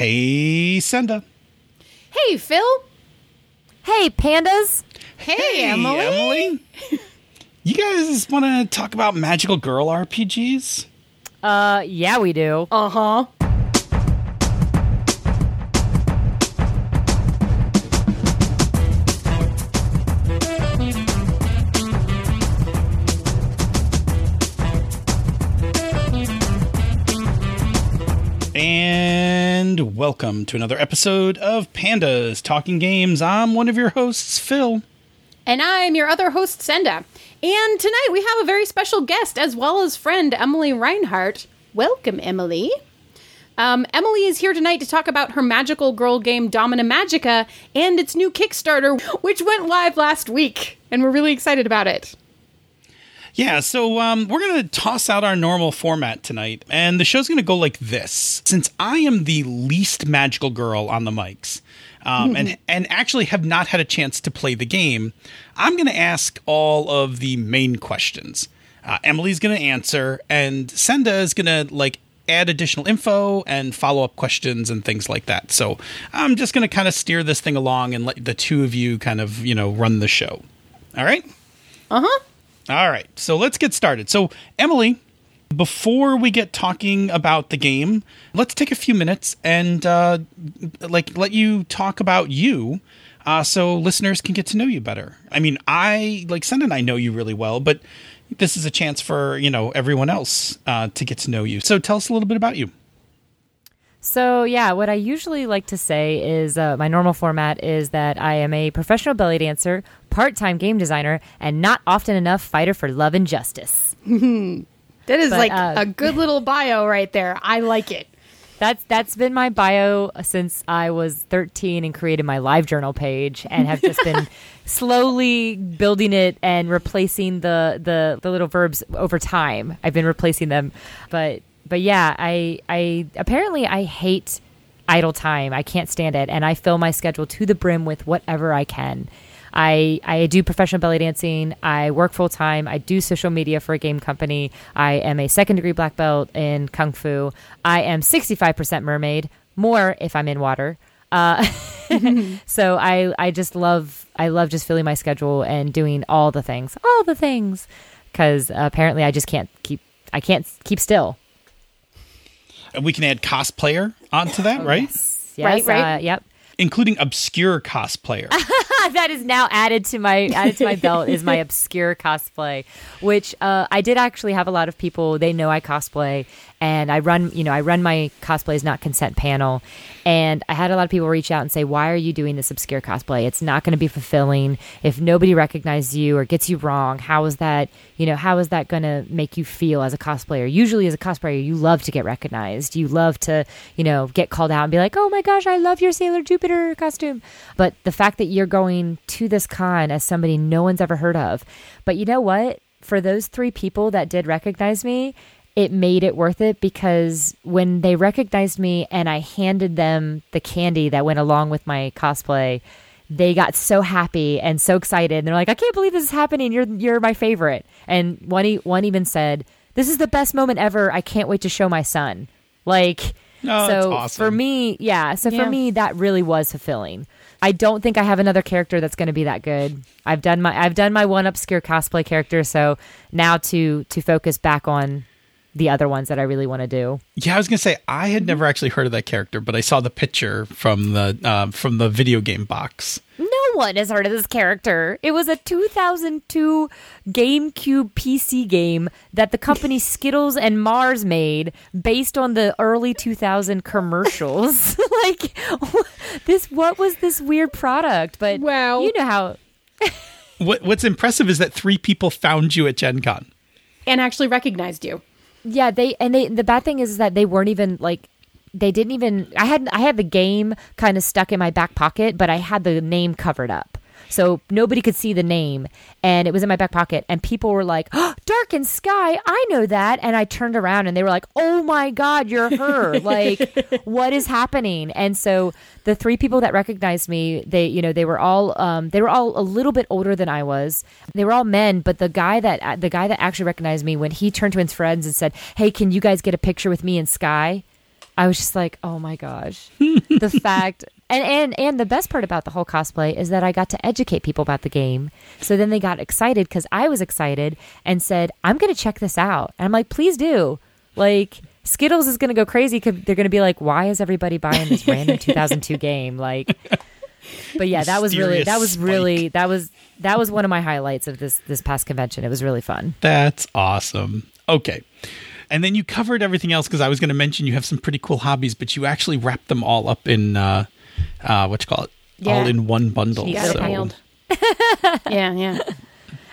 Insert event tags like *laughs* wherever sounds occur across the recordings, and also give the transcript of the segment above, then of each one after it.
Hey, Senda. Hey, Phil. Hey, pandas. Hey, Emily. Emily. you guys want to talk about magical girl RPGs? Uh, yeah, we do. Uh huh. And welcome to another episode of Pandas Talking Games. I'm one of your hosts, Phil. And I'm your other host, Senda. And tonight we have a very special guest as well as friend, Emily Reinhardt. Welcome, Emily. Um, Emily is here tonight to talk about her magical girl game Domina Magica and its new Kickstarter, which went live last week. And we're really excited about it. Yeah, so um, we're going to toss out our normal format tonight, and the show's going to go like this. Since I am the least magical girl on the mics, um, and and actually have not had a chance to play the game, I'm going to ask all of the main questions. Uh, Emily's going to answer, and Senda is going to like add additional info and follow up questions and things like that. So I'm just going to kind of steer this thing along and let the two of you kind of you know run the show. All right. Uh huh. All right, so let's get started. So, Emily, before we get talking about the game, let's take a few minutes and uh, like let you talk about you, uh, so listeners can get to know you better. I mean, I like Sen and I know you really well, but this is a chance for you know everyone else uh, to get to know you. So, tell us a little bit about you. So, yeah, what I usually like to say is uh, my normal format is that I am a professional belly dancer, part time game designer, and not often enough fighter for love and justice. *laughs* That is But, like uh, a good little bio right there. I like it. That's that's been my bio since I was 13 and created my live journal page and have just been *laughs* slowly building it and replacing the, the the little verbs over time. I've been replacing them. But but yeah, I I apparently I hate idle time. I can't stand it and I fill my schedule to the brim with whatever I can. I, I do professional belly dancing. I work full time. I do social media for a game company. I am a second degree black belt in kung fu. I am 65% mermaid, more if I'm in water. Uh, *laughs* *laughs* so I, I just love I love just filling my schedule and doing all the things, all the things, because apparently I just can't keep I can't keep still. And we can add cosplayer onto that, right? Yes, Right, right. Uh, yep. Including obscure cosplayer. *laughs* that is now added to my added to my belt is my *laughs* obscure cosplay, which uh, I did actually have a lot of people. They know I cosplay, and I run. You know, I run my cosplays not consent panel, and I had a lot of people reach out and say, "Why are you doing this obscure cosplay? It's not going to be fulfilling if nobody recognizes you or gets you wrong. How is that? You know, how is that going to make you feel as a cosplayer? Usually, as a cosplayer, you love to get recognized. You love to, you know, get called out and be like, "Oh my gosh, I love your Sailor Jupiter costume." But the fact that you're going to this con as somebody no one's ever heard of, but you know what? For those three people that did recognize me, it made it worth it because when they recognized me and I handed them the candy that went along with my cosplay, they got so happy and so excited. And they're like, "I can't believe this is happening. You're you're my favorite." And one e- one even said, "This is the best moment ever. I can't wait to show my son." Like Oh, that's so awesome. for me, yeah. So Yeah. for me, that really was fulfilling. I don't think I have another character that's going to be that good. I've done my I've done my one obscure cosplay character, so now to to focus back on the other ones that I really want to do. Yeah, I was gonna say I had never actually heard of that character, but I saw the picture from the uh, from the video game box. No one has heard of this character. It was a 2002 GameCube PC game that the company *laughs* Skittles and Mars made based on the early 2000 commercials. *laughs* like *laughs* this what was this weird product? But Wow. you know how What What's impressive is that three people found you at Gen Con. And actually recognized you. Yeah, they and they the bad thing is that they weren't even like they didn't even I had I had the game kind of stuck in my back pocket, but I had the name covered up. So nobody could see the name and it was in my back pocket and people were like, oh, "Darkened Skye, I know that." And I turned around and they were like, "Oh my god, you're her." *laughs* like what is happening? And so the three people that recognized me, they you know, they were all um they were all a little bit older than I was. They were all men, but the guy that the guy that actually recognized me when he turned to his friends and said, "Hey, can you guys get a picture with me and Skye?" I was just like, oh my gosh, the *laughs* fact. And, and and the best part about the whole cosplay is that I got to educate people about the game. So then they got excited because I was excited and said, "I'm going to check this out." And I'm like, "Please do!" Like Skittles is going to go crazy because they're going to be like, "Why is everybody buying this random *laughs* 2002 game?" Like, but yeah, that was really that was really that was that was one of my highlights of this this past convention. It was really fun. That's awesome. Okay. And then you covered everything else because I was going to mention you have some pretty cool hobbies, but you actually wrapped them all up in uh, uh, what you call it, Yeah. all in one bundle. You got So- nailed. *laughs* yeah, yeah.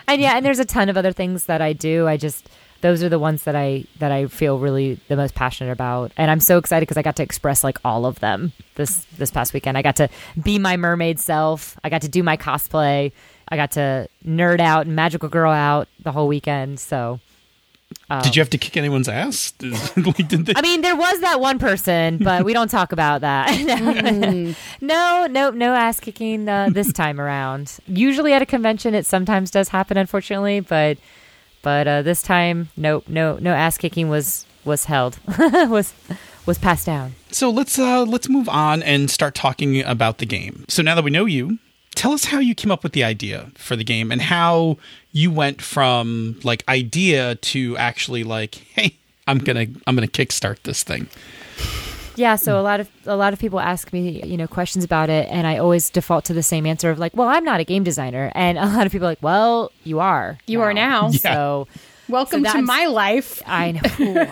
and yeah, and there's a ton of other things that I do. I just those are the ones that I that I feel really the most passionate about, and I'm so excited because I got to express like all of them this this past weekend. I got to be my mermaid self. I got to do my cosplay. I got to nerd out and magical girl out the whole weekend. So Did you have to kick anyone's ass? *laughs* Like, did they- I mean, there was that one person, but we don't talk about that. *laughs* no, no, no ass kicking uh, this time *laughs* around. Usually at a convention, it sometimes does happen, unfortunately, but but uh, this time, no, no, no ass kicking was was held was was passed down. So let's uh let's move on and start talking about the game. So now that we know you, tell us how you came up with the idea for the game and how you went from like idea to actually like, *laughs* hey, I'm gonna I'm gonna kickstart this thing. Yeah, so a lot of a lot of people ask me, you know, questions about it, and I always default to the same answer of like, "Well, I'm not a game designer," and a lot of people are like, "Well, you are, You are now. So Welcome So to my life. I know,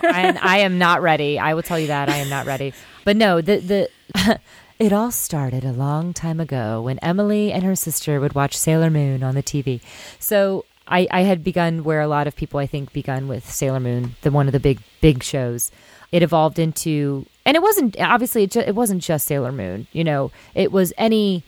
and I am not ready. I will tell you that I am not ready. But no, the the *laughs* it all started a long time ago when Emily and her sister would watch Sailor Moon on the TV. So I, I had begun where a lot of people I think begun with Sailor Moon, the one of the big big shows. It evolved into, and it wasn't obviously it, ju- it wasn't just Sailor Moon. You know, it was any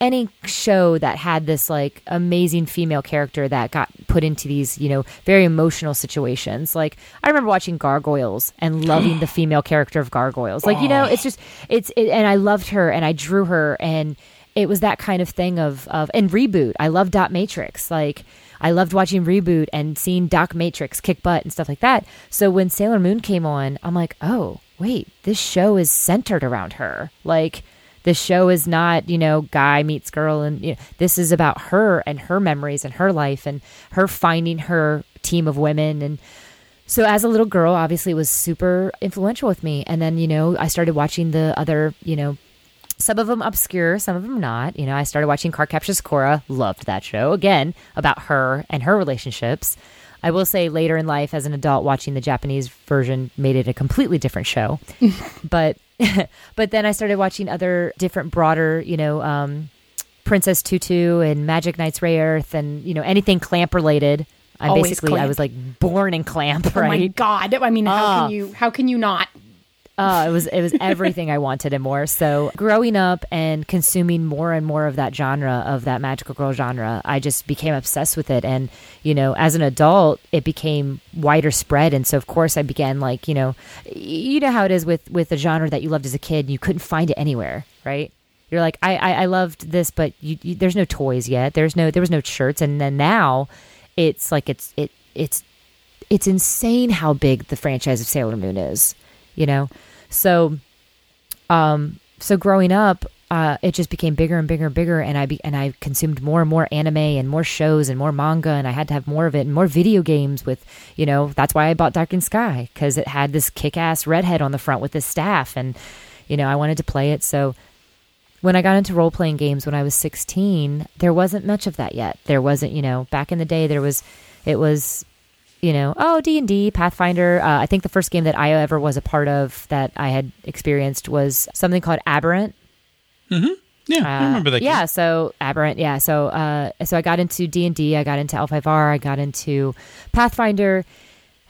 any show that had this like amazing female character that got put into these you know very emotional situations like i remember watching gargoyles and loving the *gasps* female character of gargoyles like you know it's just it's it, and i loved her and i drew her and it was that kind of thing of of and reboot i love dot matrix like i loved watching reboot and seeing dot matrix kick butt and stuff like that. So when sailor moon came on i'm like oh wait this show is centered around her. Like this show is not you know guy meets girl and you know, this is about her and her memories and her life and her finding her team of women. And so as a little girl obviously it was super influential with me. And then you know i started watching the other you know some of them obscure some of them not you know i started watching Cardcaptor Sakura loved that show again about her and her relationships i will say later in life as an adult watching the japanese version made it a completely different show *laughs* but *laughs* but then I started watching other different broader, you know, um, Princess Tutu and Magic Knights Rayearth and you know anything Clamp related. I Always basically I was like born in Clamp, Oh my god! I mean, how Ah. can you? How can you not? Uh, it was it was everything I wanted and more. So growing up and consuming more and more of that genre of that magical girl genre, I just became obsessed with it. And you know, as an adult, it became wider spread. And so of course, I began like you know, you know how it is with with a genre that you loved as a kid, and you couldn't find it anywhere, right? You're like, I I, I loved this, but you, you, there's no toys yet. There's no there was no shirts, and then now, it's like it's it it's it's insane how big the franchise of Sailor Moon is, you know. So, um, so growing up, uh, it just became bigger and bigger and bigger, and I be- and I consumed more and more anime and more shows and more manga, and I had to have more of it and more video games with, you know, that's why I bought Darkened Skye because it had this kick-ass redhead on the front with this staff, and you know, I wanted to play it, so when I got into role playing games when I was 16, there wasn't much of that yet. There wasn't, you know, back in the day there was it was you know, oh, D&D, Pathfinder. Uh, I think the first game that I ever was a part of that I had experienced was something called Aberrant. Yeah, I remember that. Uh, Yeah, game. so Aberrant, yeah. So uh so I got into D&D, I got into L5R, I got into Pathfinder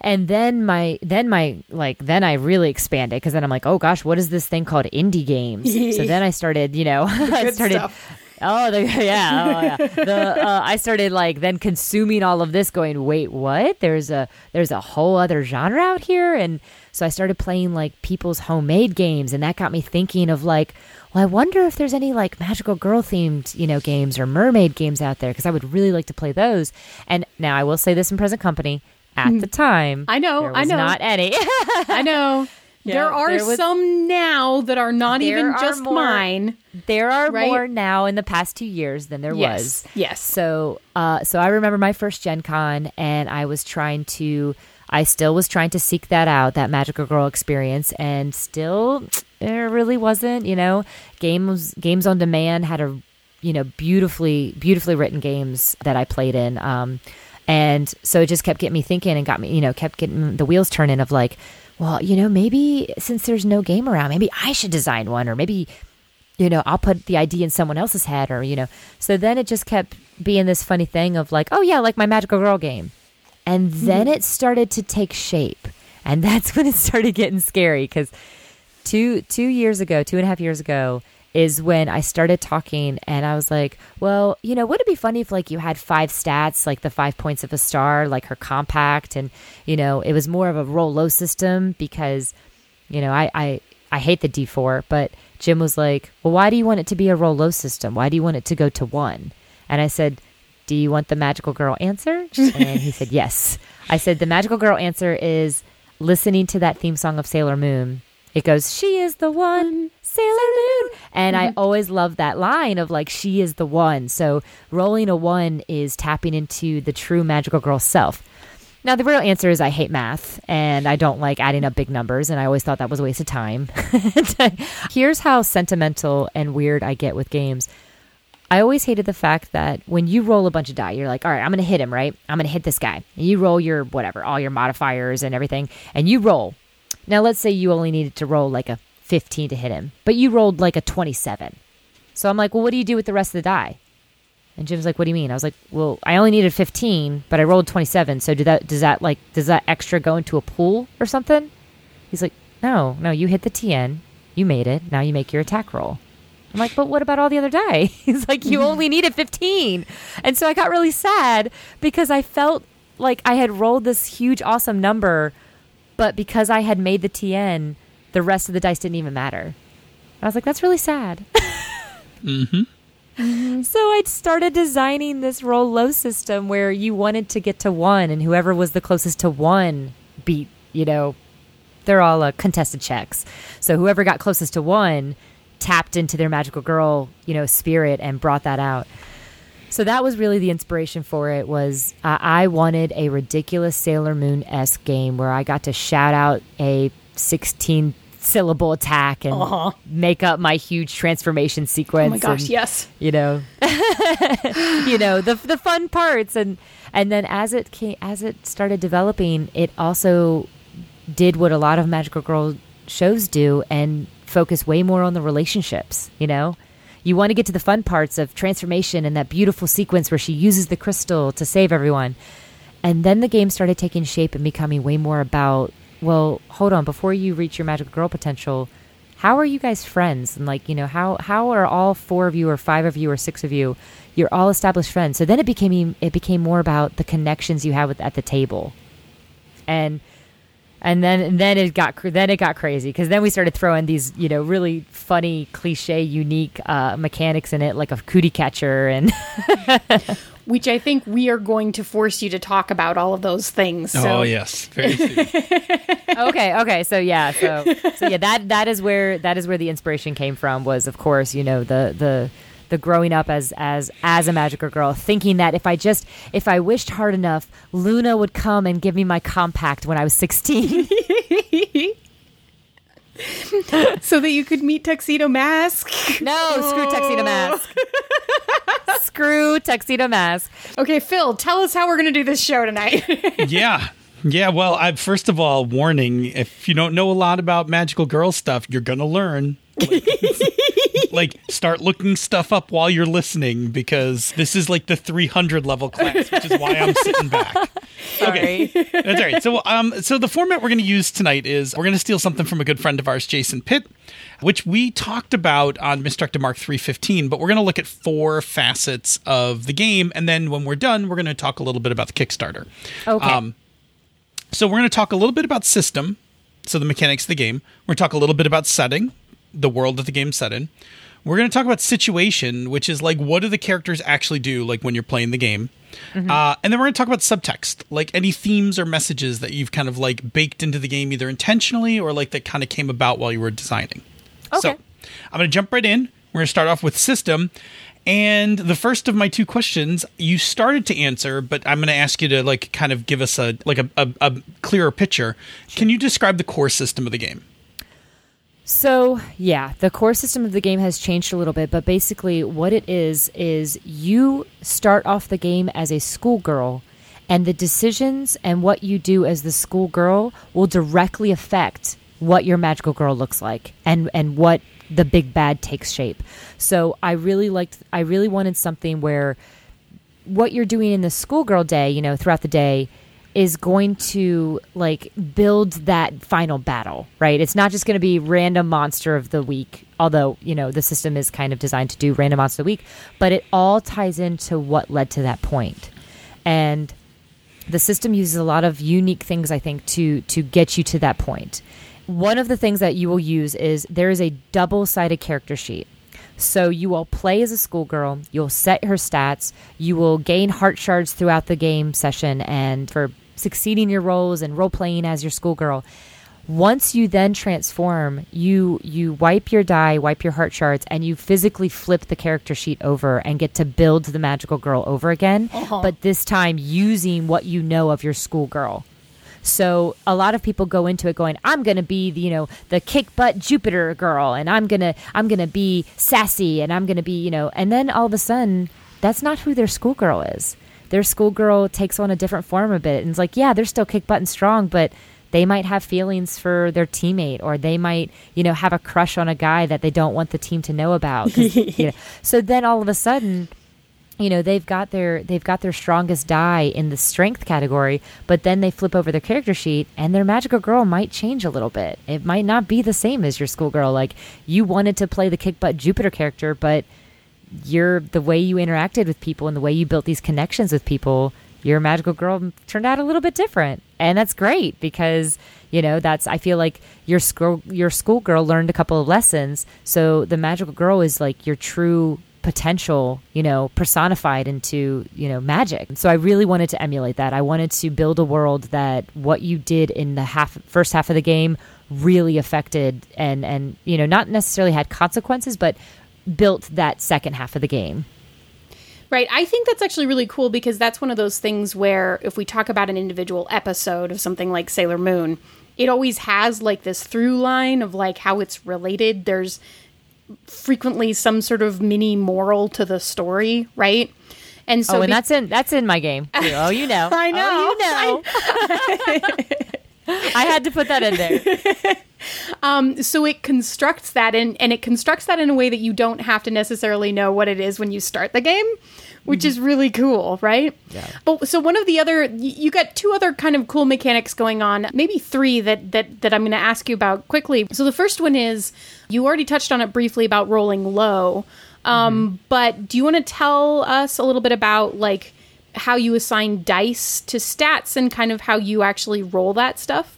and then my then my like then I really expanded because then I'm like, "Oh gosh, what is this thing called indie games?" *laughs* so then I started, you know, *laughs* I started stuff. Oh, the, *laughs* yeah, oh, yeah. The uh, I started like then consuming all of this, going, wait, what? There's a there's a whole other genre out here, and so I started playing like people's homemade games, and that got me thinking of like, well, I wonder if there's any like magical girl themed, you know, games or mermaid games out there because I would really like to play those. And now I will say this in present company. At the time, I know, I know. not any. *laughs* I know. There are there was- some now that are not even just more- mine. There are Right? more now in the past two years than there Yes, was. yes. So, uh, so I remember my first Gen Con, and I was trying to, I still was trying to seek that out, that Magical Girl experience, and still, there really wasn't. You know, games games on demand had a, you know, beautifully beautifully written games that I played in. Um, and so it just kept getting me thinking and got me, you know, kept getting the wheels turning of like, well, you know, maybe since there's no game around, maybe I should design one, or maybe you know, I'll put the idea in someone else's head or, you know. So then it just kept being this funny thing of like, oh yeah, like my magical girl game. And mm-hmm. then it started to take shape. And *laughs* that's when it started getting scary because two two years ago, two and a half years ago, is when I started talking and I was like, well, you know, would it be funny if like you had five stats, like the five points of a star, like her compact, and you know, it was more of a roll low system because, you know, I I, I hate the D four, but Jim was like, well, why do you want it to be a roll low system? Why do you want it to go to one? And I said, do you want the magical girl answer? And he said, yes. I said, the magical girl answer is listening to that theme song of Sailor Moon. It goes, she is the one, Sailor Moon. And I mm-hmm. always love that line of like, she is the one. So rolling a one is tapping into the true magical girl self. Now, the real answer is I hate math and I don't like adding up big numbers, and I always thought that was a waste of time. *laughs* Here's how sentimental and weird I get with games. I always hated the fact that when you roll a bunch of die, you're like, all right, I'm going to hit him, right? I'm going to hit this guy. And you roll your whatever, all your modifiers and everything, and you roll. Now, let's say you only needed to roll like a 15 to hit him, but you rolled like a 27. So I'm like, well, what do you do with the rest of the die? And Jim's like, "What do you mean?" I was like, "Well, I only needed 15, but I rolled 27. So do that does that like does that extra go into a pool or something?" He's like, "No, no, you hit the TN, you made it. Now you make your attack roll." I'm like, "But what about all the other die?" *laughs* He's like, "You only *laughs* needed 15." And so I got really sad because I felt like I had rolled this huge awesome number, but because I had made the TN, the rest of the dice didn't even matter. I was like, "That's really sad." *laughs* So I started designing this roll low system where you wanted to get to one, and whoever was the closest to one beat, you know, they're all uh, contested checks. So whoever got closest to one tapped into their magical girl, you know, spirit and brought that out. So that was really the inspiration for it. Was uh, I wanted a ridiculous Sailor Moon esque game where I got to shout out a sixteen syllable attack and Uh-huh. make up my huge transformation sequence. Oh my gosh, and- yes. you know *laughs* you know the the fun parts and and then as it came as it started developing it also did what a lot of magical girl shows do and focus way more on the relationships you know you want to get to the fun parts of transformation and that beautiful sequence where she uses the crystal to save everyone and then the game started taking shape and becoming way more about well hold on before you reach your magical girl potential how are you guys friends? And like you know how how are all four of you or five of you or six of you you're all established friends? So then it became it became more about the connections you have with at the table. And and then and then it got then it got crazy because then we started throwing these you know really funny cliche unique uh, mechanics in it like a cootie catcher and *laughs* *laughs* Which I think we are going to force you to talk about all of those things. So oh yes, very soon. *laughs* okay okay so yeah so so yeah that that is where that is where the inspiration came from was of course you know the the the growing up as as as a magical girl thinking that if i just if i wished hard enough luna would come and give me my compact when i was 16 *laughs* *laughs* so that you could meet Tuxedo Mask. no screw tuxedo mask *laughs* screw tuxedo mask Okay, Phil, tell us how we're going to do this show tonight. *laughs* yeah. Yeah, well, I first of all, warning, if you don't know a lot about magical girl stuff, you're going to learn. Like, *laughs* like, start looking stuff up while you're listening because this is like the 300 level class, which is why I'm sitting back. *laughs* sorry That's all right. So, um, so the format we're going to use tonight is we're going to steal something from a good friend of ours, Jason Pitt, which we talked about on Misdirected Mark 315. But we're going to look at four facets of the game, and then when we're done, we're going to talk a little bit about the Kickstarter. okay Um, so we're going to talk a little bit about system, so the mechanics of the game. We're going to talk a little bit about setting, the world that the game's set in. We're going to talk about situation, which is like what do the characters actually do, like when you're playing the game. Uh, and then we're going to talk about subtext, like any themes or messages that you've kind of like baked into the game, either intentionally or like that kind of came about while you were designing. So Okay. I'm going to jump right in. We're going to start off with system. And the first of my two questions you started to answer, but I'm going to ask you to like kind of give us a like a, a, a clearer picture. Can you describe the core system of the game? So, yeah, the core system of the game has changed a little bit, but basically, what it is is you start off the game as a schoolgirl, and the decisions and what you do as the schoolgirl will directly affect what your magical girl looks like and, and what the big bad takes shape. So, I really liked, I really wanted something where what you're doing in the schoolgirl day, you know, throughout the day is going to like build that final battle, right? It's not just going to be random monster of the week, although, you know, the system is kind of designed to do random monster of the week, but it all ties into what led to that point. And the system uses a lot of unique things I think to to get you to that point. One of the things that you will use is there is a double-sided character sheet. So you will play as a schoolgirl, you'll set her stats, you will gain heart shards throughout the game session and for succeeding your rolls and role playing as your schoolgirl. Once you then transform, you you wipe your die, wipe your heart shards, and you physically flip the character sheet over and get to build the magical girl over again. Uh-huh. But this time using what you know of your schoolgirl. So a lot of people go into it going, I'm gonna be the, you know the kick butt Jupiter girl, and I'm gonna I'm gonna be sassy, and I'm gonna be you know, and then all of a sudden that's not who their schoolgirl is. Their schoolgirl takes on a different form a bit, and it's like, yeah, they're still kick butt and strong, but they might have feelings for their teammate, or they might you know have a crush on a guy that they don't want the team to know about you know. *laughs* So then all of a sudden you know they've got their they've got their strongest die in the strength category but then they flip over their character sheet and their magical girl might change a little bit. It might not be the same as your schoolgirl. Like you wanted to play the kick butt jupiter character but you're the way you interacted with people and the way you built these connections with people your magical girl turned out a little bit different. And that's great because you know that's i feel like your school your schoolgirl learned a couple of lessons. So the magical girl is like your true potential, you know, personified into, you know, magic. So I really wanted to emulate that. I wanted to build a world that what you did in the half first half of the game really affected and and you know, not necessarily had consequences, but built that second half of the game. Right. I think that's actually really cool because that's one of those things where if we talk about an individual episode of something like Sailor Moon, it always has like this through line of like how it's related. There's frequently some sort of mini moral to the story, right? And so oh, and be- that's in that's in my game. Too. *laughs* Oh, you know. I know. Oh, you know. I had to put that in there. *laughs* Um, so it constructs that and and it constructs that in a way that you don't have to necessarily know what it is when you start the game which is really cool right? Yeah. But so one of the other you got two other kind of cool mechanics going on maybe three that that that i'm going to ask you about quickly. So the first one is you already touched on it briefly about rolling low. Um, but do you want to tell us a little bit about like how you assign dice to stats and kind of how you actually roll that stuff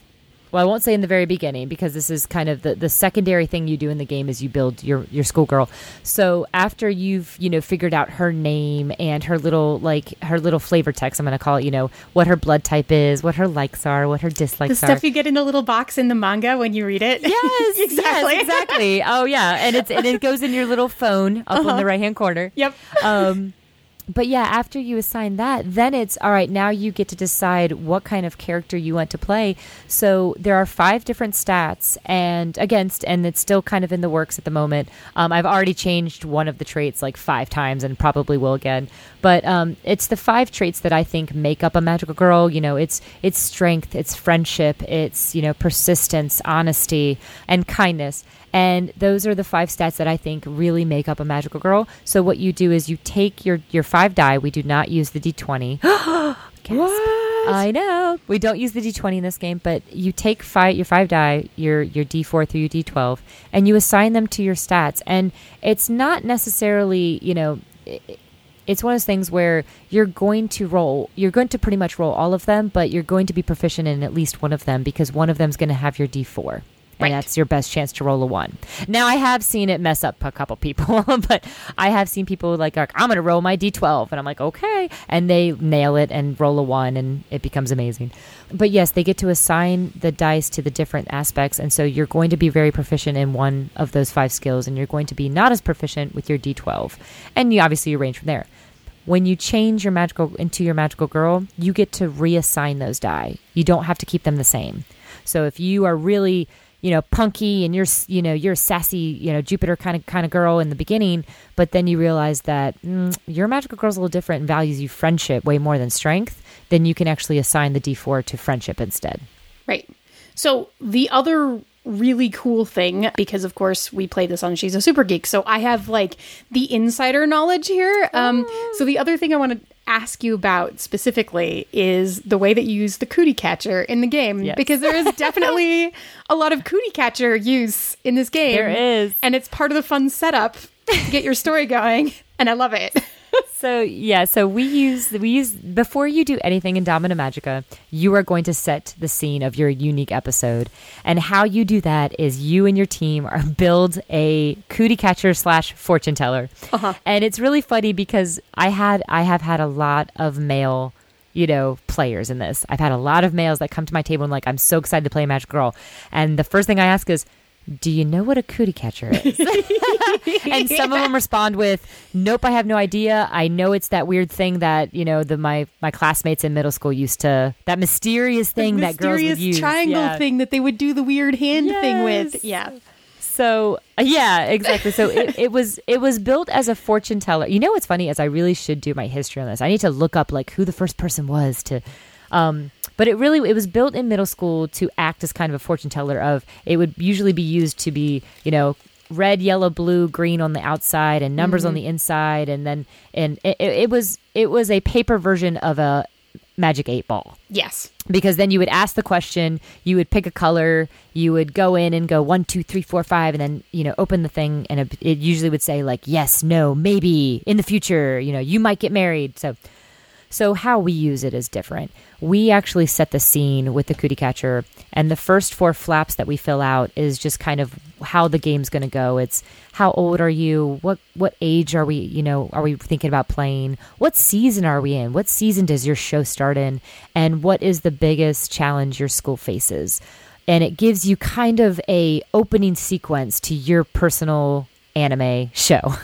Well, I won't say in the very beginning because this is kind of the, the secondary thing you do in the game is you build your your schoolgirl. So after you've you know figured out her name and her little like her little flavor text, I'm going to call it you know what her blood type is, what her likes are, what her dislikes the are. stuff you get in the little box in the manga when you read it Yes, *laughs* exactly yes, exactly. Oh yeah, and it's and it goes in your little phone up in the right hand corner. Yep. Um, but yeah, after you assign that, then it's all right. Now you get to decide what kind of character you want to play. So there are five different stats, and against, and it's still kind of in the works at the moment. Um, I've already changed one of the traits like five times, and probably will again. But um, it's the five traits that I think make up a magical girl. You know, it's it's strength, it's friendship, it's you know persistence, honesty, and kindness. And those are the five stats that I think really make up a magical girl. So what you do is you take your your five die. We do not use the d20. *gasps* Gasp. I know we don't use the d20 in this game, but you take five your five die, your your d4 through your d12, and you assign them to your stats. And it's not necessarily you know. i- it's one of those things where you're going to roll you're going to pretty much roll all of them but you're going to be proficient in at least one of them because one of them is going to have your d4 Right. and that's your best chance to roll a one. Now I have seen it mess up a couple people, *laughs* but I have seen people like, like I'm going to roll my d12, and I'm like, okay, and they nail it and roll a one, and it becomes amazing. But yes, they get to assign the dice to the different aspects, and so you're going to be very proficient in one of those five skills, and you're going to be not as proficient with your d12, and you obviously you range from there when you change your magical into your magical girl, you get to reassign those die. You don't have to keep them the same. So if you are really, you know, punky and you're, you know, you're a sassy, you know, Jupiter kind of kind of girl in the beginning, but then you realize that mm, your magical girl's a little different and values you friendship way more than strength, then you can actually assign the D4 to friendship instead. Right. So the other really cool thing because of course we play this on she's a super geek so i have like the insider knowledge here um so the other thing i want to ask you about specifically is the way that you use the cootie catcher in the game Yes. because there is *laughs* definitely a lot of cootie catcher use in this game There is. and it's part of the fun setup to get your story going and i love it So yeah, so we use we use before you do anything in Domina Magica, you are going to set the scene of your unique episode, and how you do that is you and your team are *laughs* build a cootie catcher slash fortune teller, uh-huh. and it's really funny because I had I have had a lot of male. You know, players in this. I've had a lot of males that come to my table and like, I'm so excited to play Magic Girl. And the first thing I ask is, do you know what a cootie catcher is? *laughs* and some of them respond with, "Nope, I have no idea. I know it's that weird thing that you know the my my classmates in middle school used to that mysterious thing that girls would use, triangle Yeah. thing that they would do the weird hand thing with yeah So uh, yeah, exactly. So it, it was it was built as a fortune teller. You know what's funny is I really should do my history on this. I need to look up like who the first person was to. Um, but it really it was built in middle school to act as kind of a fortune teller. Of it would usually be used to be you know red, yellow, blue, green on the outside and numbers on mm-hmm. the inside, and then and it, it it was it was a paper version of a magic eight ball yes because then you would ask the question, you would pick a color, you would go in and go one, two, three, four, five, and then you know open the thing, and it, it usually would say like yes, no, maybe in the future, you know, you might get married. So, so how we use it is different. We actually set the scene with the cootie catcher, and the first four flaps that we fill out is just kind of how the game's going to go. It's how old are you? What what age are we? You know, are we thinking about playing? What season are we in? What season does your show start in? And what is the biggest challenge your school faces? And it gives you kind of a opening sequence to your personal anime show. *laughs*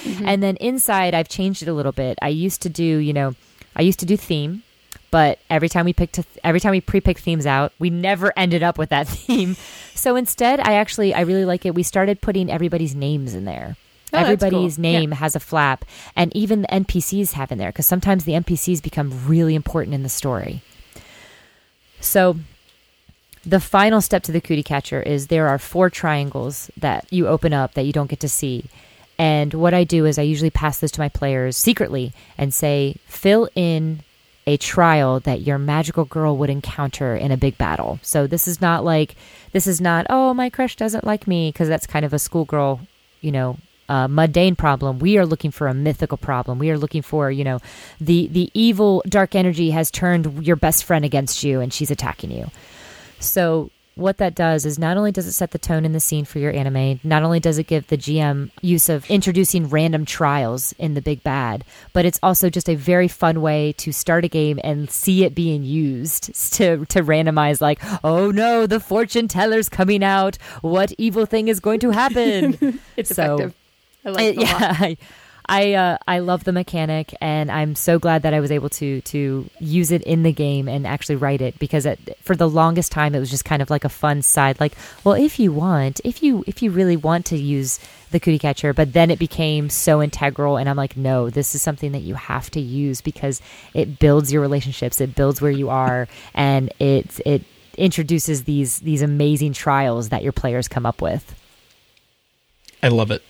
Mm-hmm. And then inside, I've changed it a little bit. I used to do, you know, I used to do theme, but every time we picked, a every time we pre-picked themes out, we never *laughs* ended up with that theme. So instead, I actually, I really like it. We started putting everybody's names in there. Oh, Everybody's cool. name Yeah. has a flap, and even the NPCs have in there because sometimes the NPCs become really important in the story. So the final step to the cootie catcher is there are four triangles that you open up that you don't get to see. And what I do is I usually pass this to my players secretly and say, fill in a trial that your magical girl would encounter in a big battle. So this is not like, this is not, oh, my crush doesn't like me, because that's kind of a schoolgirl, you know, uh, mundane problem. We are looking for a mythical problem. We are looking for, you know, the the evil dark energy has turned your best friend against you and she's attacking you. So what that does is not only does it set the tone in the scene for your anime, not only does it give the GM use of introducing random trials in the big bad, but it's also just a very fun way to start a game and see it being used to to randomize like, oh no, the fortune teller's coming out. What evil thing is going to happen? *laughs* it's So- effective i like it *laughs* yeah, I uh, I love the mechanic, and I'm so glad that I was able to to use it in the game and actually write it because it, for the longest time it was just kind of like a fun side. Like, well, if you want, if you if you really want to use the cootie catcher, but then it became so integral, and I'm like, no, this is something that you have to use because it builds your relationships, it builds where you are, *laughs* and it it introduces these these amazing trials that your players come up with. I love it.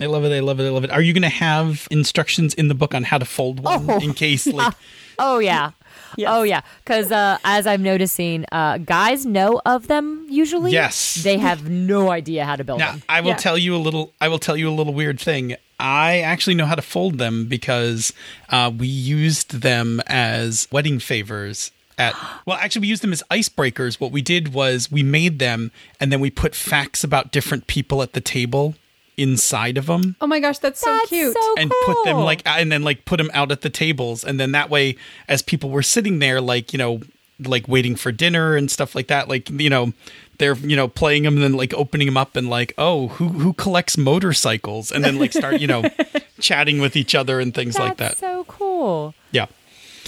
I love it. I love it. I love it. Are you going to have instructions in the book on how to fold one Oh. in case, like, Oh yeah. Yes. Oh yeah, because uh, as I'm noticing, uh, guys know of them usually. Yes. they have no idea how to build now them. I will Yeah. tell you a little. I will tell you a little weird thing. I actually know how to fold them because uh, we used them as wedding favors at *gasps* well actually we used them as icebreakers what we did was we made them and then we put facts about different people at the table inside of them Oh my gosh, that's so That's cute. so and put them like and then like put them out at the tables. And then that way as people were sitting there like you know like waiting for dinner and stuff like that like you know they're you know playing them and then like opening them up and like oh who who collects motorcycles? And then like start you know *laughs* chatting with each other and things like that. That's so cool.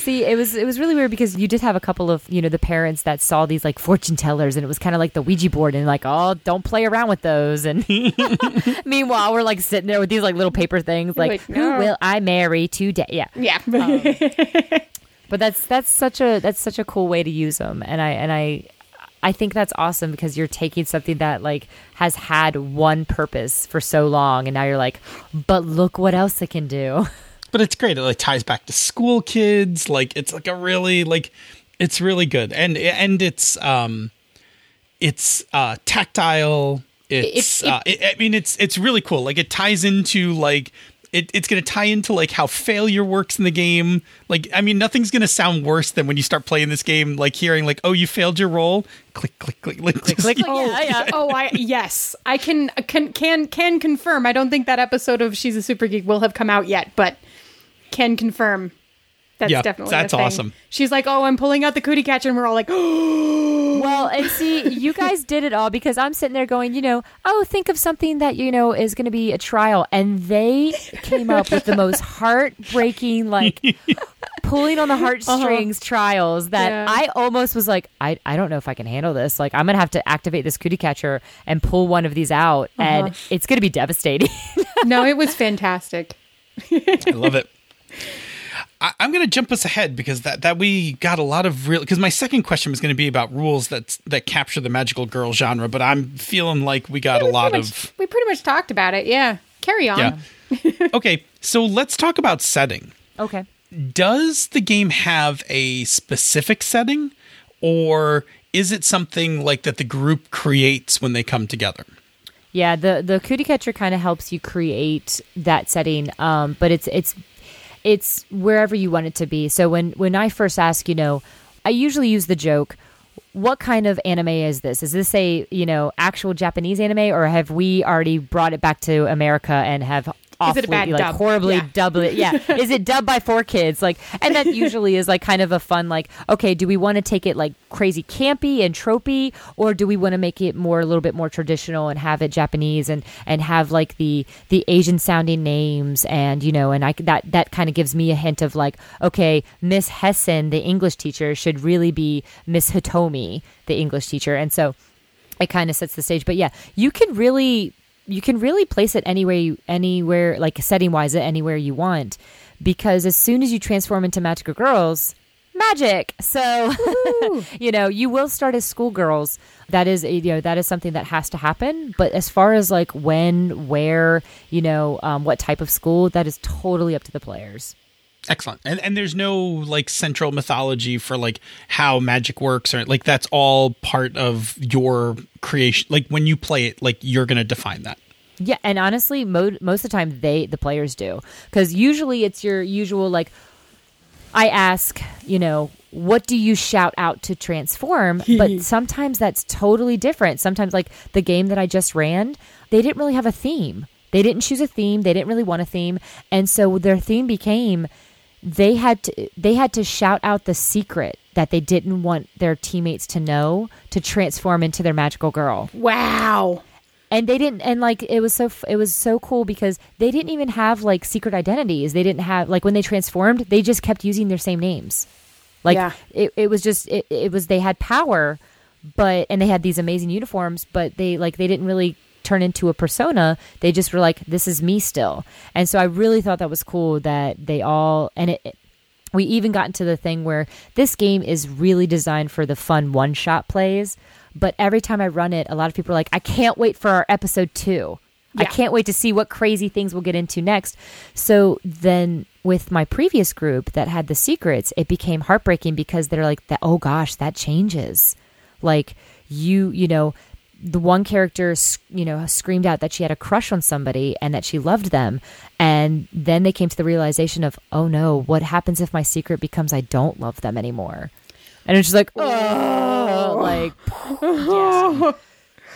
See, it was it was really weird because you did have a couple of you know the parents that saw these like fortune tellers, and it was kind of like the Ouija board, and like, oh, don't play around with those. And *laughs* *laughs* meanwhile, we're like sitting there with these like little paper things, like, like, who no. will I marry today? Yeah, yeah. Um, *laughs* but that's that's such a that's such a cool way to use them, and I and I. I think that's awesome because you're taking something that like has had one purpose for so long, and now you're like, but look what else it can do. But it's great. It like ties back to school kids. Like it's like a really like it's really good. And and it's um it's uh tactile. It's It- it- uh it, i mean it's it's really cool. Like it ties into like it, it's going to tie into like how failure works in the game. Like i mean nothing's going to sound worse than when you start playing this game like hearing like oh you failed your roll click click click click click click. Oh, Yeah, yeah. *laughs* oh, I yes, I can can can can confirm. I don't think that episode of She's a Super Geek will have come out yet, but can confirm. That's Yeah, definitely that's a thing. awesome. She's like, "Oh, I'm pulling out the cootie catcher," and we're all like, "Oh, *gasps* Well, and see, you guys did it all because I'm sitting there going, you know, oh, think of something that, you know, is going to be a trial. And they came up with the most *laughs* heartbreaking, like, pulling on the uh-huh. heartstrings trials that Yeah. I almost was like, I, I don't know if I can handle this. Like, I'm going to have to activate this cootie catcher and pull one of these out. And uh-huh. it's going to be devastating. *laughs* no, it was fantastic." I love it. I, I'm going to jump us ahead because that, that we got a lot of real. Because my second question was going to be about rules that that capture the magical girl genre, but I'm feeling like we got a We lot pretty of. we pretty much talked about it. Yeah, carry on. Yeah. *laughs* okay, so let's talk about setting. okay. Does the game have a specific setting, or is it something like that the group creates when they come together? Yeah, the the cootie catcher kind of helps you create that setting, um, but it's it's it's wherever you want it to be. So when when I first ask, you know, I usually use the joke. What kind of anime is this? Is this a you know actual Japanese anime, or have we already brought it back to America and have Is it a bad like dub? horribly Yeah. dubbed it? Yeah, *laughs* is it dubbed by 4Kids? Like, and that *laughs* usually is like kind of a fun like. Okay, do we want to take it like crazy campy and tropey, or do we want to make it more a little bit more traditional and have it Japanese and and have like the the Asian sounding names and you know and I that that kind of gives me a hint of like okay, Miss Hessen, the English teacher, should really be Miss Hitomi, the English teacher, and so it kind of sets the stage. But yeah, you can really you can really place it anywhere you anywhere like setting wise anywhere you want. Because as soon as you transform into magical girls magic! So *laughs* you know you will start as schoolgirls. That is you know that is something that has to happen. But as far as like when where you know um, what type of school that is totally up to the players Excellent. And and there's no like central mythology for like how magic works or like that's all part of your creation. Like when you play it, like you're going to define that. Yeah, and honestly, mo- most of the time they the players do because usually it's your usual like. I ask, you know, what do you shout out to transform? *laughs* but sometimes that's totally different. Sometimes, like the game that I just ran, they didn't really have a theme. They didn't choose a theme. They didn't really want a theme, and so their theme became they had to they had to shout out the secret that they didn't want their teammates to know to transform into their magical girl Wow. and they didn't and like it was so it was so cool because they didn't even have like secret identities they didn't have like when they transformed they just kept using their same names like Yeah. it, it was just it, it was they had power but and they had these amazing uniforms but they like they didn't really turn into a persona they just were like this is me still. And so i really thought that was cool that they all and it, it we even got into the thing where this game is really designed for the fun one shot plays but every time i run it a lot of people are like i can't wait for our episode two. I can't wait to see what crazy things we'll get into next. So then with my previous group that had the secrets it became heartbreaking because they're like that oh gosh that changes. Like you you know the one character you know screamed out that she had a crush on somebody and that she loved them and then they came to the realization of oh no what happens if my secret becomes i don't love them anymore and it's just like oh, like *laughs* yeah.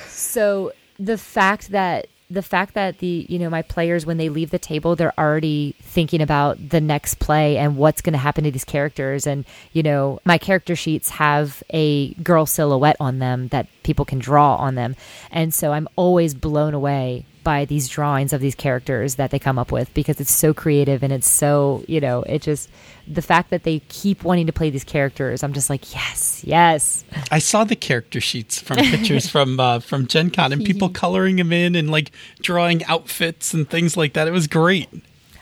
So the fact that the fact that the you know my players when they leave the table they're already thinking about the next play and what's going to happen to these characters. And you know my character sheets have a girl silhouette on them that people can draw on them. And so i'm always blown away by these drawings of these characters that they come up with because it's so creative and it's so you know it just the fact that they keep wanting to play these characters i'm just like yes yes I saw the character sheets from pictures *laughs* from uh, from Gen Con and people *laughs* coloring them in and like drawing outfits and things like that. It was great.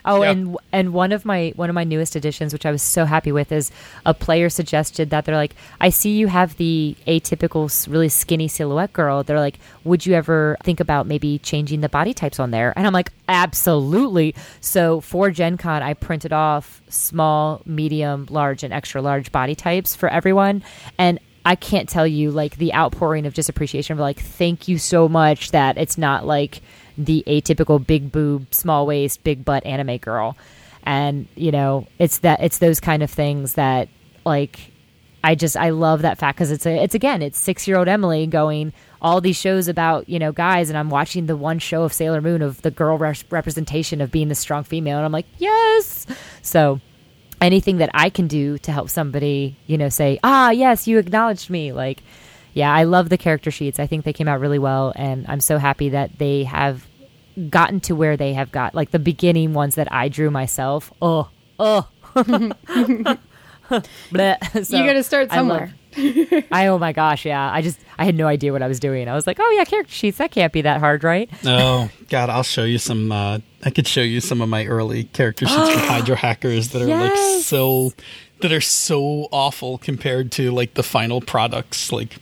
Oh, Yeah. and and one of my one of my newest additions, which I was so happy with, is a player suggested that they're like, I see you have the atypical, really skinny silhouette girl. They're like, would you ever think about maybe changing the body types on there? And I'm like, absolutely. So for Gen Con, I printed off small, medium, large, and extra large body types for everyone, and I can't tell you like the outpouring of just appreciation of like, thank you so much that it's not like the atypical big boob, small waist, big butt anime girl. And, you know, it's that it's those kind of things that like I just I love that fact because it's a it's again it's six year old Emily going all these shows about you know guys and I'm watching the one show of Sailor Moon of the girl res- representation of being the strong female and I'm like yes so anything that I can do to help somebody you know say ah yes you acknowledged me like yeah I love the character sheets I think they came out really well and I'm so happy that they have gotten to where they have got like the beginning ones that I drew myself oh oh *laughs* Bleh. So you got to start I love- somewhere. I oh my gosh, yeah. I just I had no idea what I was doing. I was like, oh yeah, character sheets. That can't be that hard, right? Oh God, I'll show you some. Uh, I could show you some of my early character sheets from *gasps* Hydro Hackers that are like so that are so awful compared to like the final products. Like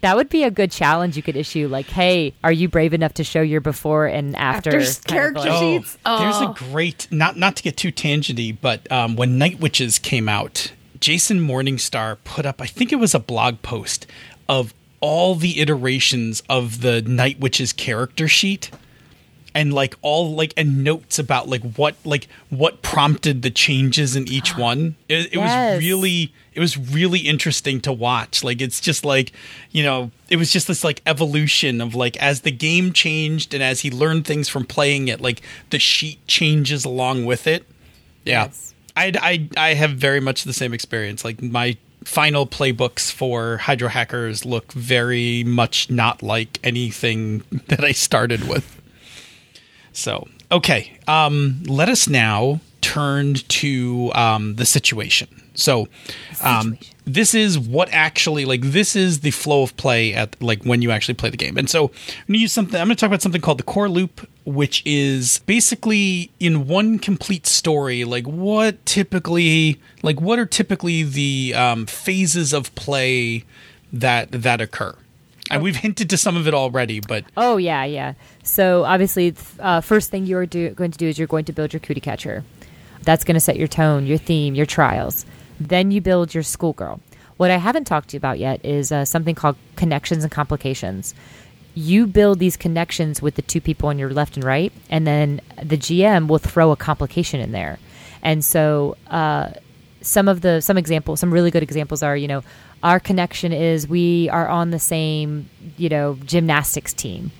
That would be a good challenge you could issue. Like, hey, are you brave enough to show your before and after, After character like- sheets. Oh, there's Oh. a great not not to get too tangenty, but um, when Night Witches came out, Jason Morningstar put up I think it was a blog post of all the iterations of the Night Witches character sheet and like all like and notes about like what like what prompted the changes in each *gasps* one. It, it Yes. was really it was really interesting to watch. Like it's just like you know it was just this like evolution of like as the game changed and as he learned things from playing it, like the sheet changes along with it. Yeah, Yes. I I I have very much the same experience. Like my final playbooks for Hydro Hackers look very much not like anything *laughs* that I started with. So, okay, um, let us now turn to um, the situation. So, um, this is what actually like this is the flow of play at like when you actually play the game. And so, I'm gonna use something. I'm gonna talk about something called the core loop, which is basically in one complete story. Like what typically, like what are typically the um, phases of play that that occur. And we've hinted to some of it already, but Oh yeah, yeah. So obviously, uh, first thing you are do- going to do is you're going to build your cootie catcher. That's going to set your tone, your theme, your trials. Then you build your schoolgirl. What I haven't talked to you about yet is uh, something called connections and complications. You build these connections with the two people on your left and right, and then the GM will throw a complication in there. And so, uh, some of the some examples, some really good examples are, you know, our connection is we are on the same, you know, gymnastics team.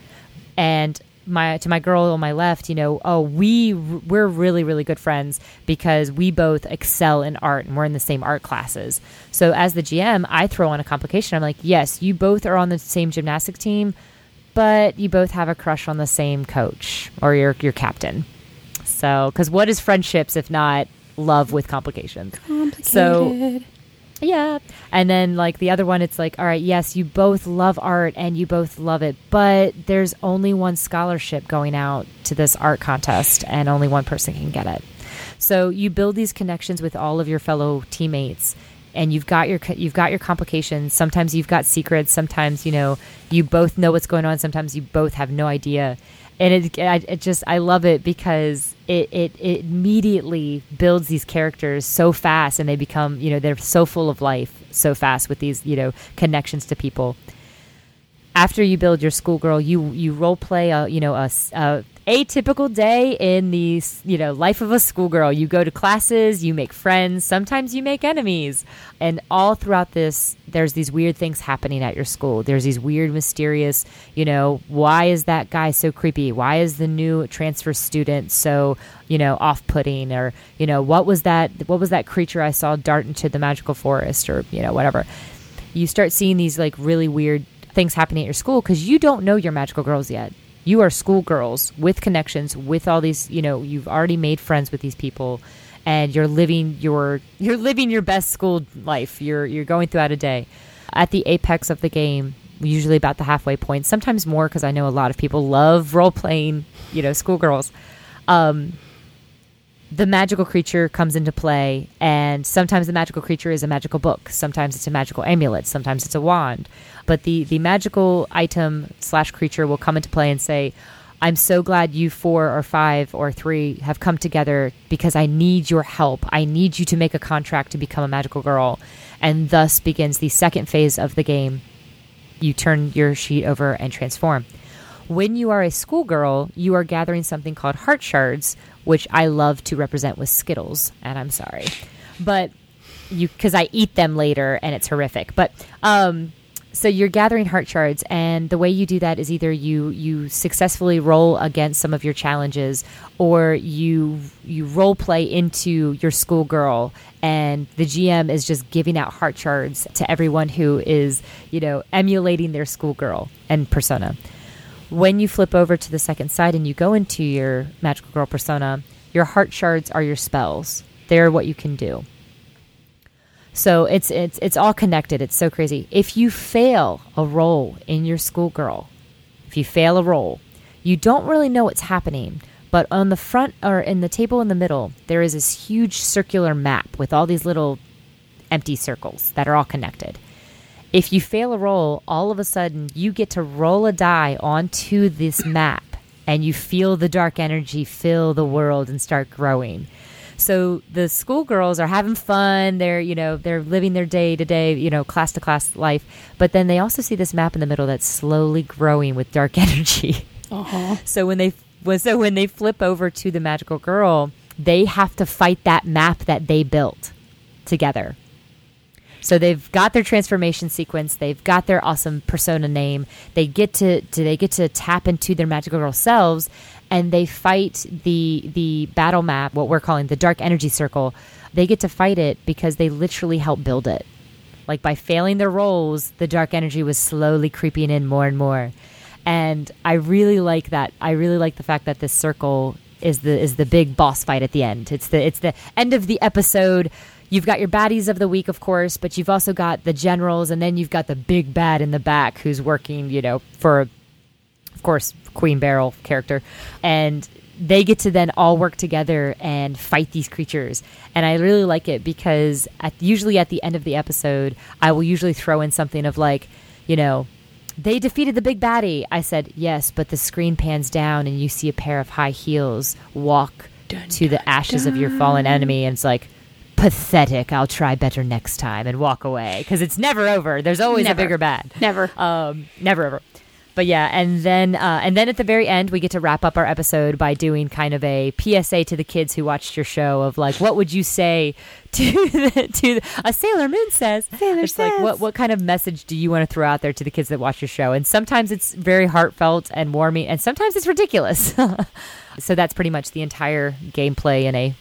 And my to my girl on my left you know oh we we're really really good friends because we both excel in art and we're in the same art classes. So as the gm i throw on a complication. I'm like yes you both are on the same gymnastics team but you both have a crush on the same coach or your your captain. So because what is friendships if not love with complications? So yeah. And then like the other one, it's like, all right, yes, you both love art and you both love it, but there's only one scholarship going out to this art contest and only one person can get it. So you build these connections with all of your fellow teammates and you've got your you've got your complications. Sometimes you've got secrets, sometimes you know you both know what's going on, sometimes you both have no idea. And it, it just I love it because it, it it immediately builds these characters so fast and they become you know they're so full of life so fast with these you know connections to people after you build your schoolgirl, you you role play a you know a, a a typical day in the you know life of a schoolgirl. You go to classes, you make friends, sometimes you make enemies, and all throughout this, there's these weird things happening at your school. There's these weird, mysterious, you know, why is that guy so creepy? Why is the new transfer student so you know off-putting? Or you know, what was that? What was that creature I saw dart into the magical forest? Or you know, whatever. You start seeing these like really weird things happening at your school because you don't know your magical girls yet you are schoolgirls with connections with all these you know you've already made friends with these people and you're living your you're living your best school life. You're you're going throughout a day. At the apex of the game usually about the halfway point sometimes more because i know a lot of people love role playing you know schoolgirls. Um, the magical creature comes into play and sometimes the magical creature is a magical book. Sometimes it's a magical amulet. Sometimes it's a wand but the the magical item slash creature will come into play and say i'm so glad you four or five or three have come together because i need your help i need you to make a contract to become a magical girl and thus begins the second phase of the game you turn your sheet over and transform when you are a schoolgirl, you are gathering something called heart shards, which I love to represent with Skittles. And I'm sorry, but you because I eat them later and it's horrific. But um, so you're gathering heart shards, and the way you do that is either you you successfully roll against some of your challenges, or you you role play into your schoolgirl, and the GM is just giving out heart shards to everyone who is you know emulating their schoolgirl and persona when you flip over to the second side and you go into your magical girl persona, your heart shards are your spells. They're what you can do. So it's it's it's all connected. It's so crazy. If you fail a roll in your schoolgirl, if you fail a roll, you don't really know what's happening. But on the front or in the table in the middle, there is this huge circular map with all these little empty circles that are all connected. If you fail a roll, all of a sudden you get to roll a die onto this map and you feel the dark energy fill the world and start growing. So the schoolgirls are having fun. They're, you know, they're living their day to day, you know, class to class life. But then they also see this map in the middle that's slowly growing with dark *laughs* energy. Uh-huh. So when they so when they flip over to the magical girl, they have to fight that map that they built together. So they've got their transformation sequence, they've got their awesome persona name. They get to, to they get to tap into their magical girl selves and they fight the the battle map, what we're calling the dark energy circle. They get to fight it because they literally help build it. Like by failing their rolls, the dark energy was slowly creeping in more and more. And I really like that. I really like the fact that this circle is the is the big boss fight at the end. It's the it's the end of the episode you've got your baddies of the week, of course, but you've also got the generals, and then you've got the big bad in the back who's working, you know, for, of course, Queen Beryl character, and they get to then all work together and fight these creatures. And I really like it because at, usually at the end of the episode, I will usually throw in something of like, you know, they defeated the big baddie. I said, yes, but the screen pans down and you see a pair of high heels walk dun, to the ashes dun. of your fallen enemy. And it's like, pathetic. I'll try better next time and walk away because it's never over. There's always never. a bigger bad. Never. Um, never over. But yeah, and then uh, and then at the very end, we get to wrap up our episode by doing kind of a PSA to the kids who watched your show of like, what would you say *laughs* to the, to the, a Sailor Moon says? Sailor it's says. like what what kind of message do you want to throw out there to the kids that watch your show? And sometimes it's very heartfelt and warming, and sometimes it's ridiculous. *laughs* so that's pretty much the entire gameplay in a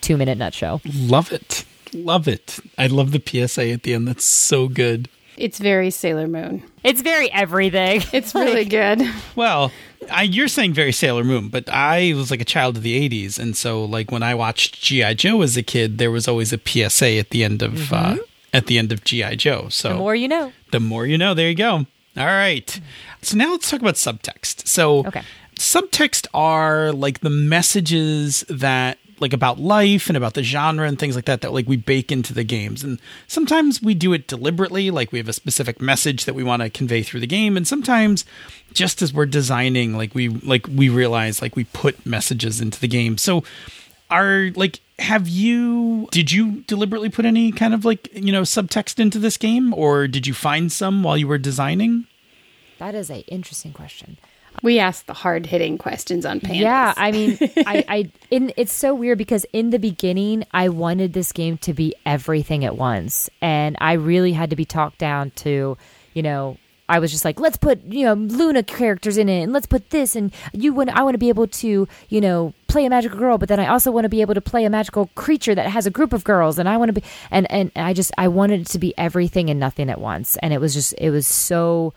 two minute nutshell. Love it. Love it. I love the PSA at the end. That's so good. It's very Sailor Moon. It's very everything. *laughs* It's really good. Well, I, you're saying very Sailor Moon, but I was like a child of the 80s. And so, like, when I watched G.I. Joe as a kid, there was always a PSA at the end of. Mm-hmm. Uh, at the end of GI Joe. So the more you know. The more you know. There you go. All right. So now let's talk about subtext. So okay. subtext are like the messages that like about life and about the genre and things like that that like we bake into the games. And sometimes we do it deliberately like we have a specific message that we want to convey through the game. And sometimes just as we're designing like we like we realize like we put messages into the game. So are like have you did you deliberately put any kind of like you know subtext into this game? Or did you find some while you were designing? That is a interesting question We asked the hard hitting questions on pandas. Yeah, I mean, *laughs* I, I, in, it's so weird because in the beginning, I wanted this game to be everything at once, and I really had to be talked down to, you know, I was just like, let's put you know Luna characters in it, and let's put this, and you want I want to be able to you know play a magical girl, but then I also want to be able to play a magical creature that has a group of girls, and I want to be and and I just I wanted it to be everything and nothing at once, and it was just it was so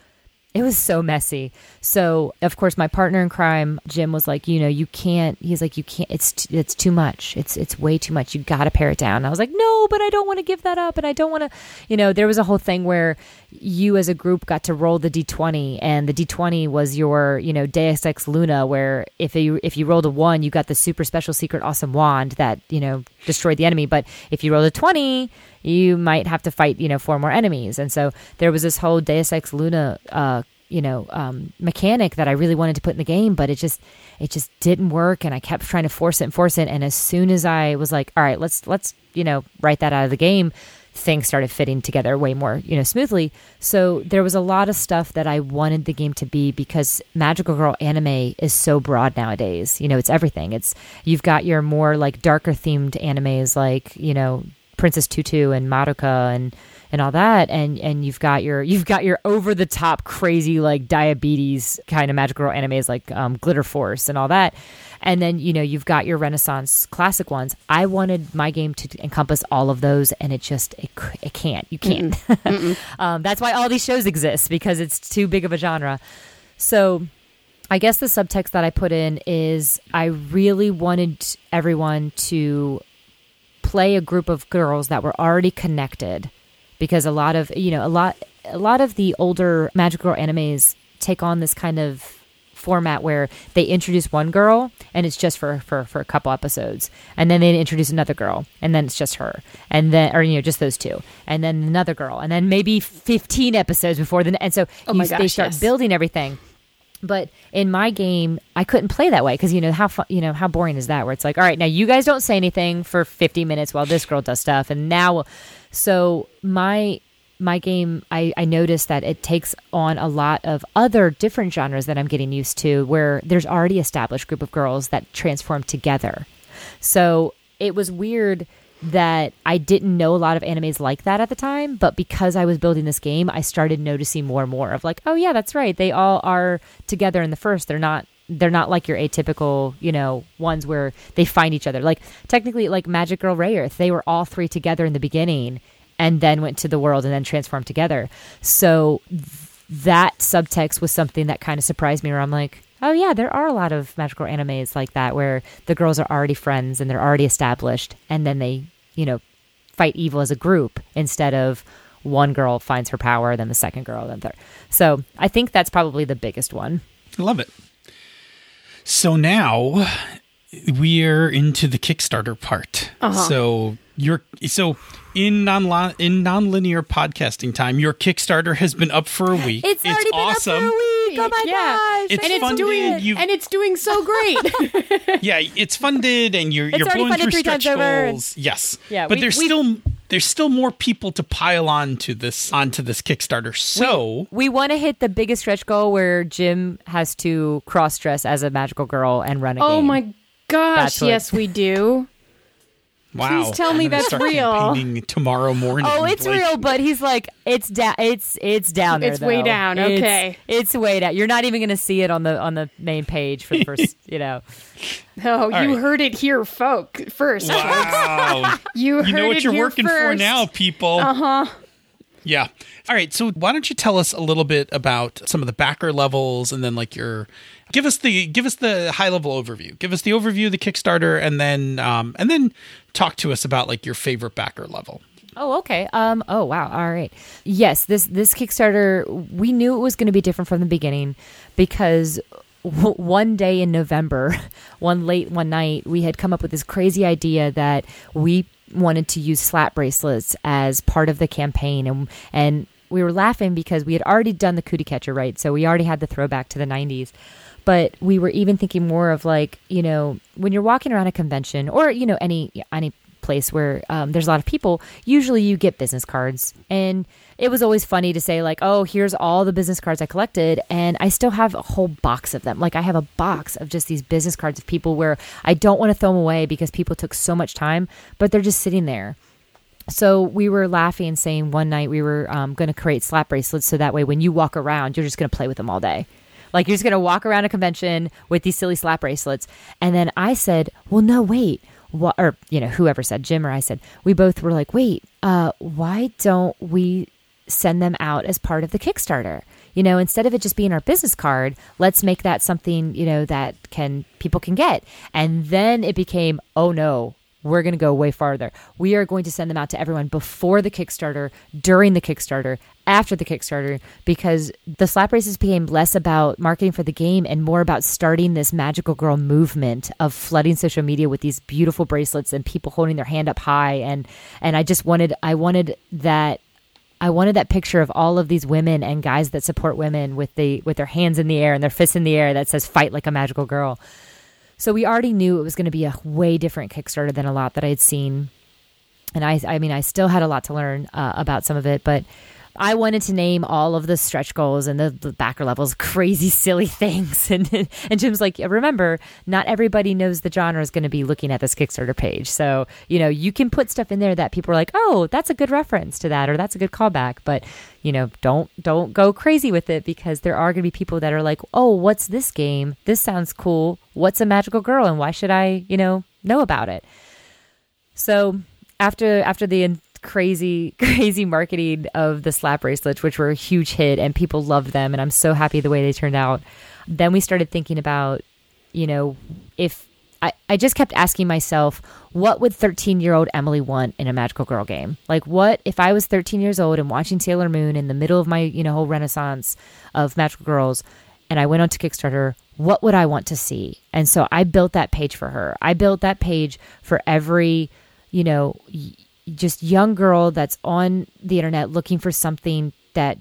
it was so messy. So, of course, my partner in crime, Jim, was like, you know, you can't. He's like, you can't. It's t- it's too much. It's it's way too much. You got to pare it down. And I was like, no, but I don't want to give that up, and I don't want to. You know, there was a whole thing where you as a group got to roll the d20, and the d20 was your, you know, Deus Ex Luna, where if you if you rolled a one, you got the super special secret awesome wand that you know destroyed the enemy. But if you rolled a twenty, you might have to fight, you know, four more enemies. And so there was this whole Deus Ex Luna, uh, you know, um, mechanic that I really wanted to put in the game, but it just, it just didn't work. And I kept trying to force it and force it. And as soon as I was like, all right, let's, let's, you know, write that out of the game, things started fitting together way more, you know, smoothly. So there was a lot of stuff that I wanted the game to be because Magical Girl anime is so broad nowadays. You know, it's everything. It's, you've got your more like darker themed animes like, you know, Princess Tutu and Madoka and and all that and and you've got your you've got your over the top crazy like diabetes kind of magical girl animes like um, Glitter Force and all that. And then you know you've got your renaissance classic ones. I wanted my game to encompass all of those and it just it, it can't. You can't. *laughs* Um, that's why all these shows exist because it's too big of a genre. So i guess the subtext that i put in is i really wanted everyone to play a group of girls that were already connected because a lot of you know a lot a lot of the older magical girl animes take on this kind of format where they introduce one girl and it's just for, for for a couple episodes. And then they introduce another girl and then it's just her. And then or you know just those two. And then another girl. And then maybe 15 episodes before then and so Oh you, my they start yes. building everything. But in my game i couldn't play that way because you know how fu- you know how boring is that? Where it's like all right now you guys don't say anything for 50 minutes while this girl does stuff and now so my my game I, I noticed that it takes on a lot of other different genres that i'm getting used to where there's already established group of girls that transform together so it was weird that I didn't know a lot of animes like that at the time, but because I was building this game, I started noticing more and more of like, oh yeah, that's right. They all are together in the first. They're not they're not like your atypical, you know, ones where they find each other. Like technically like Magic Girl Rayearth, they were all three together in the beginning and then went to the world and then transformed together. So th- that subtext was something that kind of surprised me where I'm like, oh yeah, there are a lot of magical animes like that where the girls are already friends and they're already established and then they, you know, fight evil as a group instead of one girl finds her power, then the second girl, then third. So I think that's probably the biggest one. I love it. So now we're into the Kickstarter part. Uh-huh. So your so in non in nonlinear podcasting time, your Kickstarter has been up for a week. It's already been up for a week. Oh my Yeah. gosh. It's and it's funded, doing you've- and it's doing so *laughs* great. yeah, it's funded and you're you're already blowing funded through three stretch times over. goals. Yes. Yeah, But we- there's we- still there's still more people to pile on to this onto this Kickstarter. So we want to hit the biggest stretch goal where Jim has to cross dress as a magical girl and run a oh game. my gosh, what- yes we do. Wow. Please tell I'm me that's start real. campaigning Tomorrow morning. Oh, it's Like, real, but he's like, it's down. It's it's down there. It's way down, okay. it's, way down. You're not even going to see it on the on the main page for the first. *laughs* you know, Oh, you right. heard it here, folk. First, Wow. you heard you know what it you're here working for first. now, people. Uh Uh-huh. huh. Yeah. All right. So why don't you tell us a little bit about some of the backer levels, and then like your give us the give us the high level overview. Give us the overview of the Kickstarter, and then um and then talk to us about like your favorite backer level. Oh, okay. Um. Oh, wow. All right. Yes. This this Kickstarter, we knew it was going to be different from the beginning because one day in November, *laughs* one late one night, we had come up with this crazy idea that we wanted to use slap bracelets as part of the campaign, and and we were laughing because we had already done the cootie catcher, right? So we already had the throwback to the '90s but we were even thinking more of like you know when you're walking around a convention or you know any any place where um, there's a lot of people, usually you get business cards. And it was always funny to say, like, oh, here's all the business cards I collected. And I still have a whole box of them. Like, I have a box of just these business cards of people where I don't want to throw them away because people took so much time, but they're just sitting there. So we were laughing and saying one night we were um, going to create slap bracelets so that way when you walk around, you're just going to play with them all day. Like you're just going to walk around a convention with these silly slap bracelets. And then I said, well, no, wait. Or, you know, whoever said, Jim or I said, we both were like, wait, uh, why don't we send them out as part of the Kickstarter? You know, instead of it just being our business card, let's make that something, you know, that can people can get. And then it became, oh no, we're going to go way farther. We are going to send them out to everyone before the Kickstarter, during the Kickstarter, after the Kickstarter, because the slap races became less about marketing for the game and more about starting this magical girl movement of flooding social media with these beautiful bracelets and people holding their hand up high. And and I just wanted I wanted that I wanted that picture of all of these women and guys that support women with the with their hands in the air and their fists in the air that says "Fight like a magical girl." So we already knew it was going to be a way different Kickstarter than a lot that I had seen. And I, I mean, I still had a lot to learn uh, about some of it, but I wanted to name all of the stretch goals and the, the backer levels crazy, silly *laughs* things. And, and Jim's like, remember, not everybody knows the genre is going to be looking at this Kickstarter page. So, you know, you can put stuff in there that people are like, oh, that's a good reference to that, or that's a good callback. But, you know, don't, don't go crazy with it because there are going to be people that are like, oh, what's this game? This sounds cool. What's a magical girl? And why should I, you know, know about it? So after, after the crazy, *laughs* crazy marketing of the slap bracelets, which were a huge hit and people loved them. And I'm so happy the way they turned out. Then we started thinking about, you know, if I, I just kept asking myself, what would 13 year old Emily want in a magical girl game? Like, what if I was 13 years old and watching Sailor Moon in the middle of my, you know, whole renaissance of magical girls and I went on to Kickstarter? What would I want to see? And so I built that page for her. I built that page for every, you know, just young girl that's on the internet looking for something that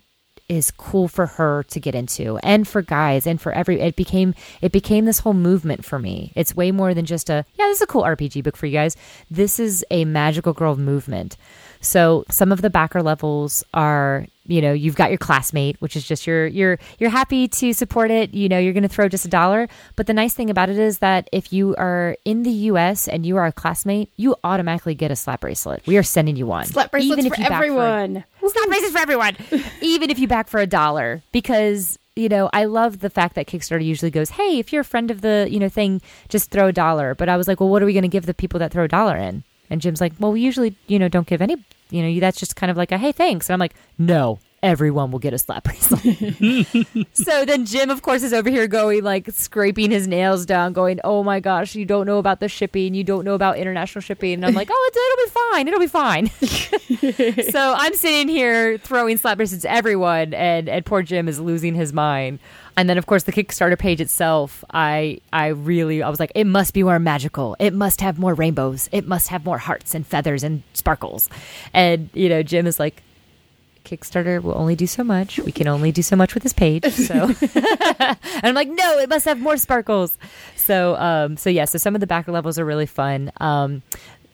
is cool for her to get into and for guys and for every it became it became this whole movement for me. It's way more than just a yeah this is a cool rpg book for you guys. This is a magical girl movement so some of the backer levels are, you know, you've got your classmate, which is just you're you're you're happy to support it. You know, you're going to throw just a dollar. But the nice thing about it is that if you are in the U.S. and you are a classmate, you automatically get a slap bracelet. We are sending you one. Slap bracelets Even if for you everyone. For, *laughs* slap bracelets for everyone. *laughs* Even if you back for a dollar, because you know, I love the fact that Kickstarter usually goes, "Hey, if you're a friend of the, you know, thing, just throw a dollar." But I was like, "Well, what are we going to give the people that throw a dollar in?" And Jim's like, "Well, we usually, you know, don't give any you know, that's just kind of like a hey, thanks. And I'm like, no, everyone will get a slap bracelet. *laughs* so then Jim, of course, is over here going like scraping his nails down, going, "Oh my gosh, you don't know about the shipping, you don't know about international shipping." And I'm like, "Oh, it'll be fine, it'll be fine." *laughs* so I'm sitting here throwing slap bracelets at everyone, and and poor Jim is losing his mind. And then, of course, the Kickstarter page itself, I I really I was like, it must be more magical. It must have more rainbows. It must have more hearts and feathers and sparkles. And you know, Jim is like, Kickstarter will only do so much. We can only do so much with this page. So, *laughs* *laughs* and I'm like, no, it must have more sparkles. So, um, so yeah. So some of the backer levels are really fun. Um,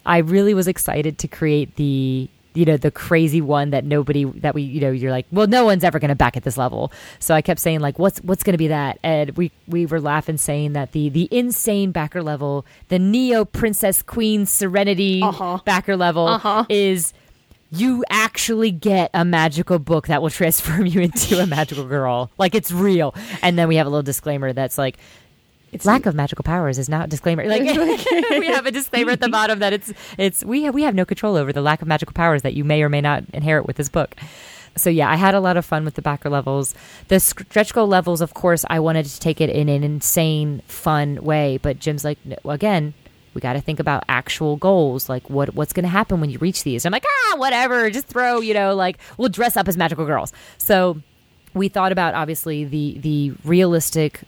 I really was excited to create the you know the crazy one that nobody that we you know you're like well no one's ever going to back at this level so i kept saying like what's what's going to be that and we we were laughing saying that the the insane backer level the neo princess queen serenity uh-huh. backer level uh-huh. is you actually get a magical book that will transform *laughs* you into a magical girl. Like it's real. And then we have a little disclaimer that's like, it's lack of magical powers is not a disclaimer. Like *laughs* *laughs* we have a disclaimer at the bottom that it's it's we have we have no control over the lack of magical powers that you may or may not inherit with this book. So yeah, I had a lot of fun with the backer levels. The stretch goal levels, of course, I wanted to take it in an insane, fun way. But Jim's like, no, again, we got to think about actual goals like what what's going to happen when you reach these. I'm like ah whatever just throw you know like we'll dress up as magical girls. So we thought about obviously the the realistic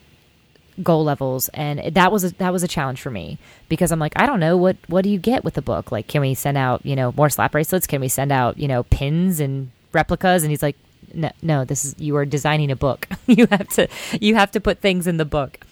goal levels and that was a, that was a challenge for me because I'm like I don't know what what do you get with the book? Like can we send out you know more slap bracelets? Can we send out you know pins and replicas? And he's like no no this is you are designing a book. *laughs* You have to you have to put things in the book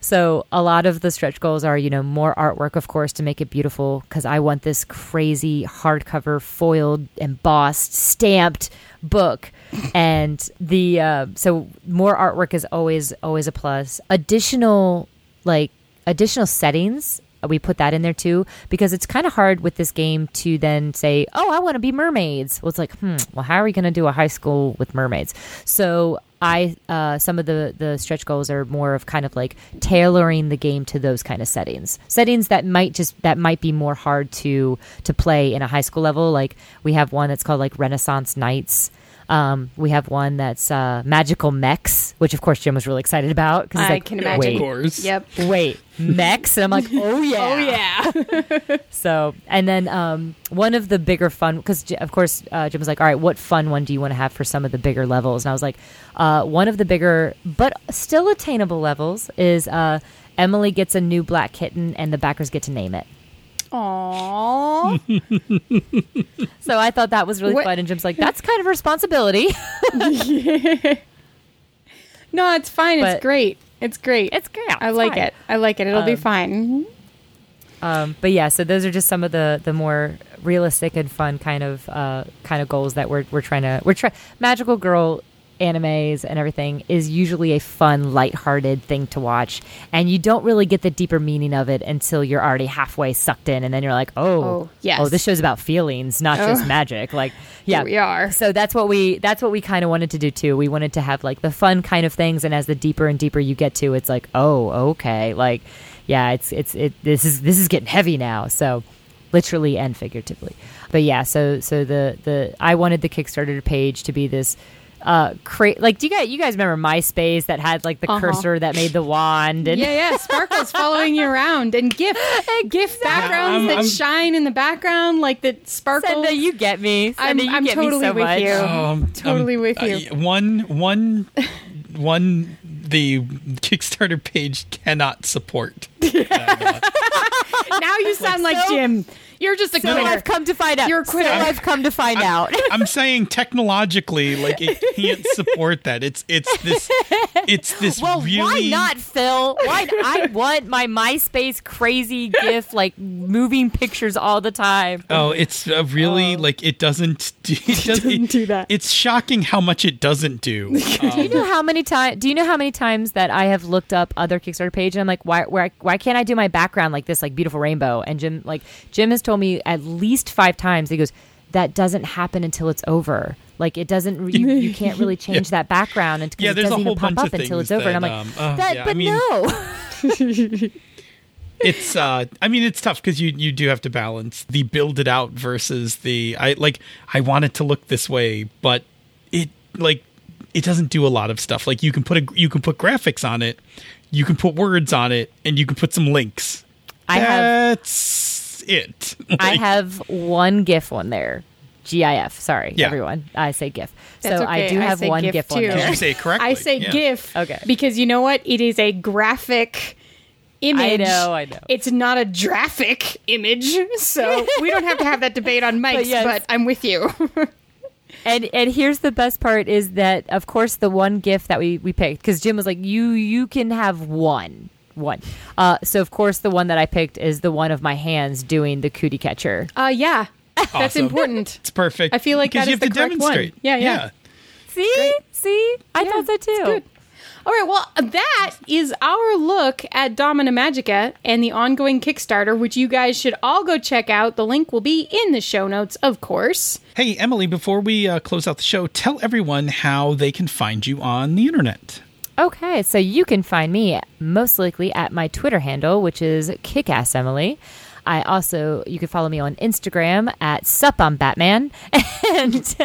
So a lot of the stretch goals are, you know, more artwork, of course, to make it beautiful because I want this crazy hardcover, foiled, embossed, stamped book. and the uh, so more artwork is always always a plus. Additional like additional settings we put that in there too because it's kind of hard with this game to then say, "Oh, I want to be mermaids." Well, it's like, hmm, well, how are we going to do a high school with mermaids? So I uh, some of the the stretch goals are more of kind of like tailoring the game to those kind of settings, settings that might just that might be more hard to to play in a high school level. Like we have one that's called like Renaissance Knights. Um, we have one that's uh, magical mechs, which of course Jim was really excited about because I like, can imagine. wait, course. Yep. wait, mechs, and I'm like, *laughs* oh yeah, Oh yeah. *laughs* so, and then um, one of the bigger fun, because of course uh, Jim was like, "All right, what fun one do you want to have for some of the bigger levels?" And I was like, uh, "One of the bigger, but still attainable levels is uh, Emily gets a new black kitten, and the backers get to name it." Aww. *laughs* So I thought that was really What- fun, and Jim's like, "That's kind of a responsibility." *laughs* no, it's fine. But- it's great. It's great. it's great. I it's like fine. it. I like it. It'll be Um, fine. Um, but yeah, so those are just some of the the more realistic and fun kind of uh, kind of goals that we're we're trying to we're trying. Magical Girl animes and everything is usually a fun, lighthearted thing to watch, and you don't really get the deeper meaning of it until you're already halfway sucked in, and then you're like, oh, Oh, oh yes. oh, this show's about feelings, not oh. just Oh. magic. Like, *laughs* yeah, we are. So that's what we that's what we kind of wanted to do too. We wanted to have like the fun kind of things, and as the deeper and deeper you get to, it's like, oh, okay, like, yeah, it's it's it. This is this is getting heavy now. So, literally and figuratively. But yeah, so so the the I wanted the Kickstarter page to be this. Uh, cra- like do you guys you guys remember MySpace that had like the Uh-huh. cursor that made the wand and Yeah, yeah. Sparkle's *laughs* following you around, and GIF, GIF backgrounds I'm- that I'm- shine in the background, like that sparkle. Senda, you get me. I'm- Senda, you I'm get totally me so with much. you. Um, Totally um, with uh, you. one, one, one. The Kickstarter page cannot support. *laughs* now you sound like so- Jim. You're just a So quitter. I've come to find out. You're a quitter. So I've come to find out. I'm *laughs* saying technologically, like it can't support that. It's it's this it's this Well, really why not, Phil? Why *laughs* I want my MySpace crazy GIF like moving pictures all the time. Oh, it's uh, really like it doesn't. *laughs* Do, it doesn't, do that. It's shocking how much it doesn't do. Do you know how many times? Do you know how many times that I have looked up other Kickstarter page and I'm like, why, why, why can't I do my background like this, like beautiful rainbow? And Jim, like Jim has told me at least five times. He goes, that doesn't happen until it's over. Like it doesn't. You, you can't really *laughs* change that background until Yeah, it there's a doesn't whole even pop bunch up of until it's things over. and I'm like, um, uh, that, yeah, I but mean- no. *laughs* it's uh i mean it's tough because you you do have to balance the build it out versus the i like i want it to look this way but it like it doesn't do a lot of stuff like you can put a you can put graphics on it you can put words on it and you can put some links I have that's it *laughs* I have one GIF on there. GIF. Sorry, Yeah. everyone. I say GIF. That's so I do I have say one GIF GIF, on too. did there. you say it correctly I say Yeah. GIF. Okay. Because you know what? It is a graphic image. I know, I know. It's not a graphic image, so we don't have to have that debate on *laughs* mics. But, yes. I'm with you. *laughs* And and here's the best part is that of course the one GIF that we we picked because Jim was like you you can have one one. Uh, so of course the one that I picked is the one of my hands doing the cootie catcher. uh, yeah, *laughs* that's important. it's perfect I feel like because that you is have the to correct one. demonstrate Yeah, yeah. See see I Yeah, thought so too. good. All right, well, that is our look at Domina Magica and the ongoing Kickstarter, which you guys should all go check out. The link will be in the show notes, of course. hey emily before we uh, close out the show tell everyone how they can find you on the internet Okay, so you can find me most likely at my Twitter handle, which is KickassEmily. I also you can follow me on Instagram at Sup I'm Batman, *laughs* and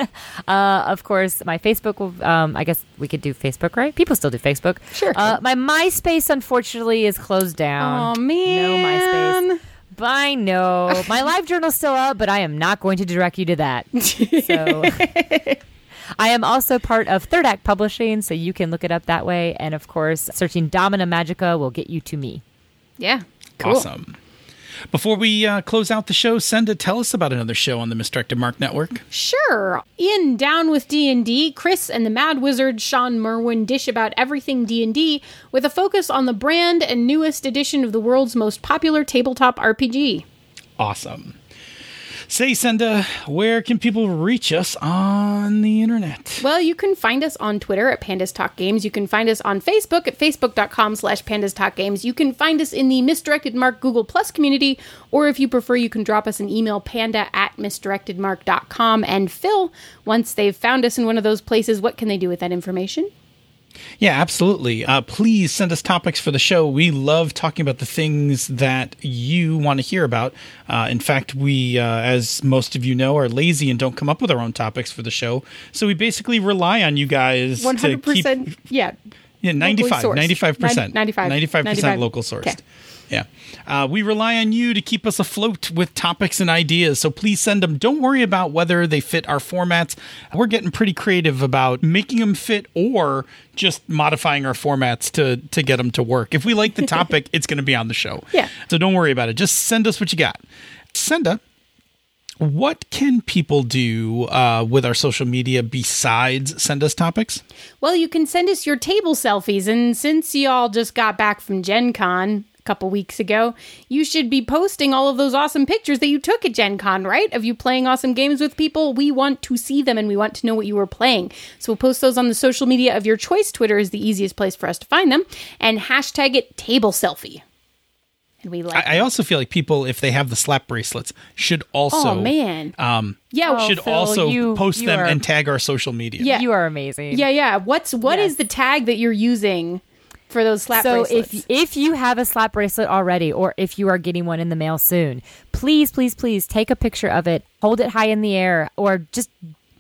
uh, of course my Facebook. Will, um, I guess we could do Facebook, right? People still do Facebook. Sure. Uh, my MySpace unfortunately is closed down. Oh man, No MySpace. I know *laughs* my live journal's still up, but I am not going to direct you to that. *laughs* So. I am also part of Third Act Publishing, so you can look it up that way. And of course, searching Domina Magica will get you to me. Yeah, cool. Awesome. Before we uh, close out the show, Senda, tell us about another show on the Misdirected Mark Network. Sure. In Down with D&D, Chris and the Mad Wizard Shawn Merwin dish about everything D&D with a focus on the brand and newest edition of the world's most popular tabletop RPG. Awesome. Say, Senda, where can people reach us on the internet? Well, you can find us on Twitter at Pandas Talk Games. You can find us on Facebook at facebook.com slash Pandas Talk Games. You can find us in the Misdirected Mark Google Plus community, or if you prefer, you can drop us an email, panda at misdirectedmark.com. And Phil, once they've found us in one of those places, what can they do with that information? Yeah, absolutely. Uh, please send us topics for the show. We love talking about the things that you want to hear about. Uh, in fact, we, uh, as most of you know, are lazy and don't come up with our own topics for the show. So we basically rely on you guys 100%. to keep. yeah. Yeah, 95, Locally sourced. 95%. 95, 95% 95. local sourced. Okay. Yeah. Uh, we rely on you to keep us afloat with topics and ideas. So please send them. Don't worry about whether they fit our formats. We're getting pretty creative about making them fit or just modifying our formats to, to get them to work. If we like the topic, *laughs* it's going to be on the show. Yeah. So don't worry about it. Just send us what you got. Senda, what can people do uh, with our social media besides send us topics? Well, you can send us your table selfies, and since y'all just got back from Gen Con couple weeks ago, you should be posting all of those awesome pictures that you took at Gen Con, right? Of you playing awesome games with people. We want to see them and we want to know what you were playing. So we'll post those on the social media of your choice. Twitter is the easiest place for us to find them. And hashtag it table selfie. And we like I, I also feel like people, if they have the slap bracelets, should also Oh man. um, yeah, Oh, should Phil, also you- post you them are- and tag our social media. Yeah. You are amazing. Yeah, yeah. What's what is Yes. the tag that you're using for those slap so bracelets? if if you have a slap bracelet already or if you are getting one in the mail soon please please please take a picture of it hold it high in the air or just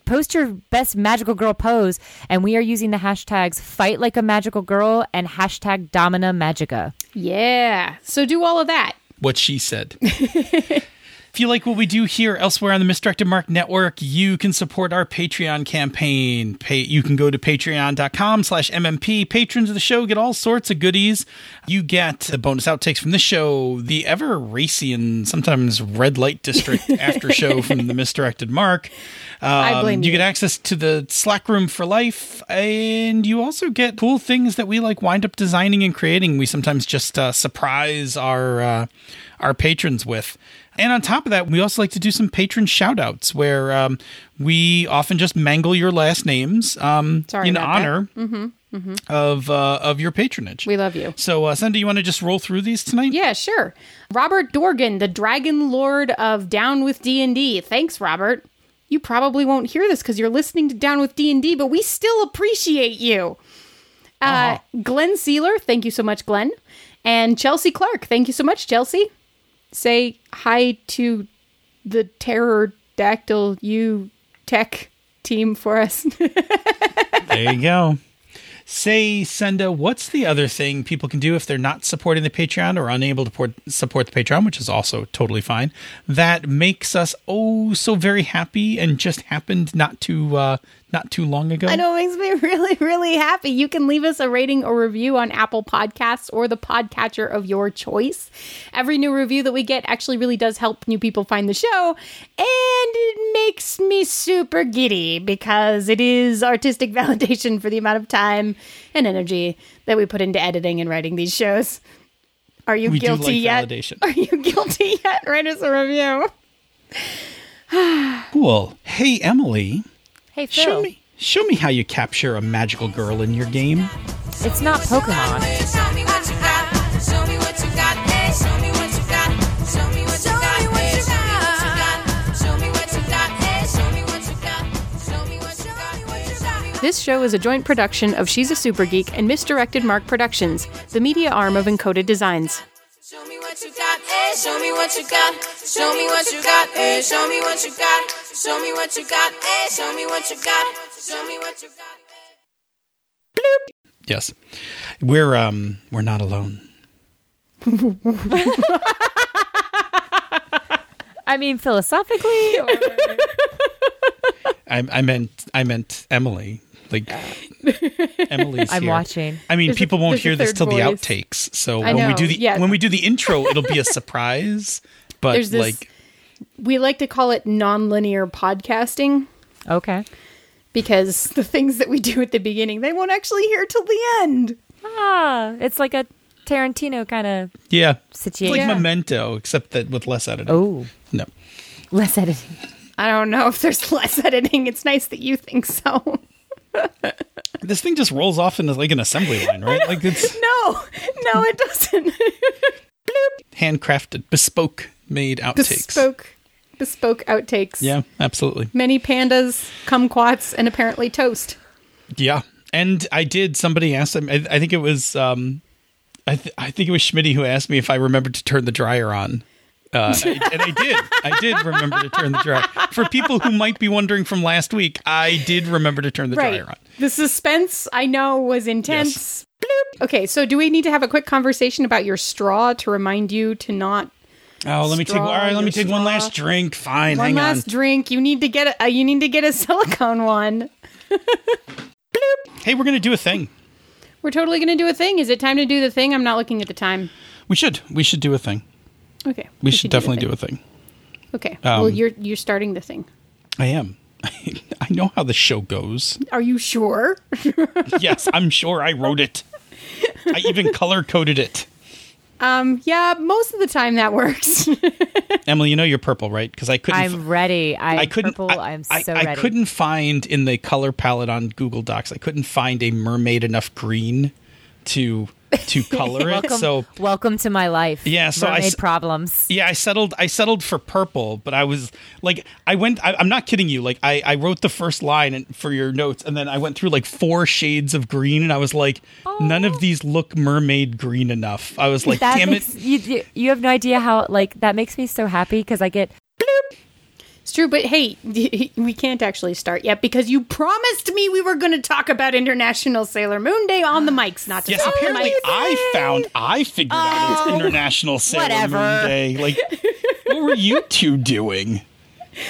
post your best magical girl pose and we are using the hashtags fight like a magical girl and hashtag domina magica yeah. So do all of that. What she said. *laughs* If you like what we do here elsewhere on the Misdirected Mark Network, you can support our Patreon campaign. Pay, you can go to patreon.com slash MMP. Patrons of the show get all sorts of goodies. You get the bonus outtakes from the show, the ever racy and sometimes red light district *laughs* after show from the Misdirected Mark. I blame you you. get access to the Slack room for life, and you also get cool things that we like wind up designing and creating. We sometimes just uh, surprise our uh, our patrons with. And on top of that, we also like to do some patron shout outs where um, we often just mangle your last names um, in about that. honor of uh, of your patronage. We love you. So, uh, Senda, you want to just roll through these tonight? Yeah, sure. Robert Dorgan, the Dragon Lord of Down with D&D. Thanks, Robert. You probably won't hear this because you're listening to Down with D&D, but we still appreciate you. Uh, Glenn Sealer, thank you so much, Glenn. And Chelsea Clark, thank you so much, Chelsea. Say hi to the pterodactyl U Tech team for us. *laughs* There you go. Say, Senda, what's the other thing people can do if they're not supporting the Patreon or unable to port- support the Patreon, which is also totally fine, that makes us oh so very happy and just happened not to uh, not too long ago? I know it makes me *laughs* really, really happy. You can leave us a rating or review on Apple Podcasts or the podcatcher of your choice. Every new review that we get actually really does help new people find the show, and it makes me super giddy because it is artistic *laughs* validation for the amount of time and energy that we put into editing and writing these shows. Are you We do guilty like yet? validation. Are you guilty *laughs* yet? Write us a review. *sighs* Cool. Hey, Emily, hey phil show me show me how you capture a magical girl in your game. it's not pokemon Show me what you got. Show me what you got. Hey, show me what you got. Show me what you got. Hey, show me what you got. Hey, show me what you got. Show me what you got. Hey, show me what This show is a joint production of She's a Super Geek and Misdirected Mark Productions, the media arm of Encoded Designs. Show me what you got. Hey, show me what you got. Show me what you got. Hey, show me what you got. Show me what you got. Hey, show me what you got. Show me what you got. Yes, we're um we're not alone. *laughs* i mean philosophically or- I, I meant I meant Emily. Like *laughs* Emily's I'm here. watching. I mean, There's a- people won't hear this third till the outtakes. So I when we do the yeah. when we do the intro, it'll be a surprise. *laughs* But There's this- like, We like to call it non-linear podcasting Okay. because the things that we do at the beginning, they won't actually hear till the end. Ah, it's like a Tarantino kind of yeah, situation. it's like Yeah. Memento, except that with less editing. Oh, no. less editing. I don't know if there's *laughs* less editing. It's nice that you think so. *laughs* This thing just rolls off into like an assembly line, right? Like it's *laughs* No, no, it doesn't. handcrafted, bespoke, made outtakes. bespoke, bespoke outtakes. Yeah, absolutely. Many pandas, kumquats, and apparently toast. Yeah, and I did. Somebody asked him. I, I think it was. um I, th- I think it was Schmitty who asked me if I remembered to turn the dryer on. Uh, I- and I did. I did remember to turn the dryer. For people who might be wondering from last week, I did remember to turn the Right. dryer on. The suspense I know was intense. Bloop. Okay, so do we need to have a quick conversation about your straw to remind you to not Oh, let me take. All right, let me take one last drink. Fine, one hang last on. drink? You need to get a uh, you need to get a *laughs* silicone one. Hey, we're gonna do a thing. We're totally going to do a thing. Is it time to do the thing? I'm not looking at the time. We should. We should do a thing. Okay. We, should, definitely do do a thing. Okay. well, Um, you're you're starting the thing. I am. *laughs* I know how the show goes. Are you sure? *laughs* Yes, I'm sure I wrote it. I even color coded it. Um, yeah, most of the time that works. *laughs* Emily, you know you're purple, right? Because I couldn't. I'm ready. I'm I couldn't. purple. I, I'm so I ready. I couldn't find in the color palette on Google Docs. I couldn't find a mermaid enough green to *laughs* to color it. welcome, So welcome to my life. Yeah, so I Mermaid s- problems. yeah, I settled. I settled for purple, but I was like, I went. I, I'm not kidding you. Like, I I wrote the first line and, for your notes, and then I went through like four shades of green, and I was like, none of these look mermaid green enough. I was like, That damn makes, it. You, you, have no idea how like that makes me so happy because I get true, but hey, *laughs* we can't actually start yet because you promised me we were going to talk about International Sailor Moon Day on the mics, not to Yes, talk apparently mics. I found I figured out it's oh. International Sailor whatever. Moon Day. Like, what were you two doing?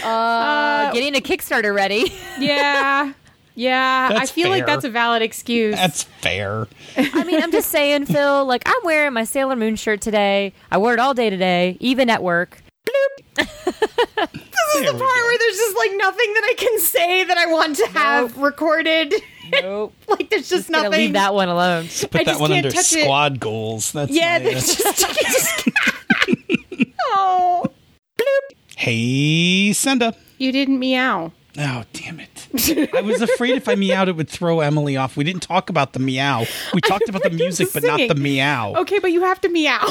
Uh, uh, getting a Kickstarter ready. *laughs* Yeah. Yeah, I That's feel like that's a valid excuse. That's fair. I mean, I'm just saying, Phil. Like, I'm wearing my Sailor Moon shirt today. I wore it all day today, even at work. *laughs* this is the part where there's just like nothing that I can say that I want to have recorded. Nope. *laughs* like there's just, Gonna nothing. leave that one alone. Put I that just one can't under touch it. squad goals. That's yeah, my, uh, just, *laughs* just oh, Hey, Senda. you didn't meow. Oh, damn it. I was afraid if I meowed, it would throw Emily off. We didn't talk about the meow. We talked about the music, but not the meow. Okay, but you have to meow.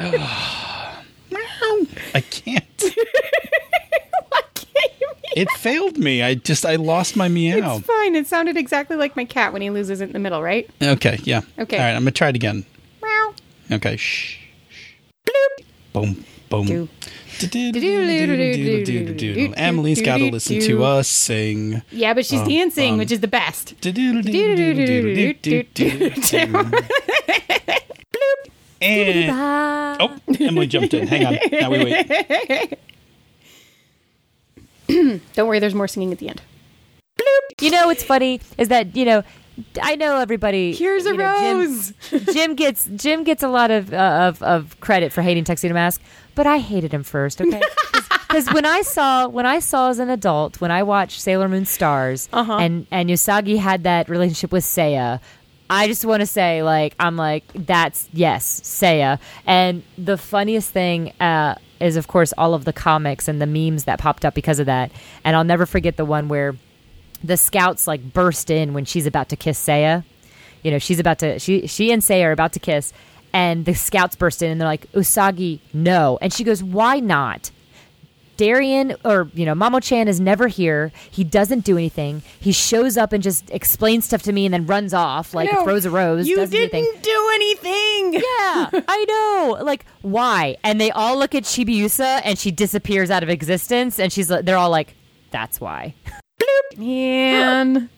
*sighs* Meow. I can't. *laughs* Why can't you meow? It failed me. I just I lost my meow. It's fine. It sounded exactly like my cat when he loses it in the middle, right? Okay. Yeah. Okay. All right. I'm gonna try it again. Meow. Okay. Shh. Bloop. Boom. Boom. Do. Emily's got to listen to us sing. Yeah, but she's um, dancing, um, which is the best. And oh, Emily jumped in. Hang on. Now we wait. *clears throat* Don't worry, there's more singing at the end. You know what's funny is that you know I know everybody. Here's a know, rose. *laughs* Jim gets Jim gets a lot of, uh, of of credit for hating Tuxedo Mask, but I hated him first. Okay, *laughs* because when I saw when I saw as an adult when I watched Sailor Moon Stars Uh-huh. and and Usagi had that relationship with Seiya. I just want to say, like, I'm like, that's yes, Seiya. And the funniest thing uh, is, of course, all of the comics and the memes that popped up because of that. And I'll never forget the one where the scouts like burst in when she's about to kiss Seiya. You know, she's about to she she and Seiya are about to kiss, and the scouts burst in and they're like, Usagi, no. And she goes, Why not? Darien or you know Mamo Chan is never here. He doesn't do anything. He shows up and just explains stuff to me and then runs off like No, throws a rose. You doesn't didn't anything. do anything. Yeah, *laughs* I know. Like, why? And they all look at Chibiusa, and she disappears out of existence. And she's, they're all like, "That's why." Man.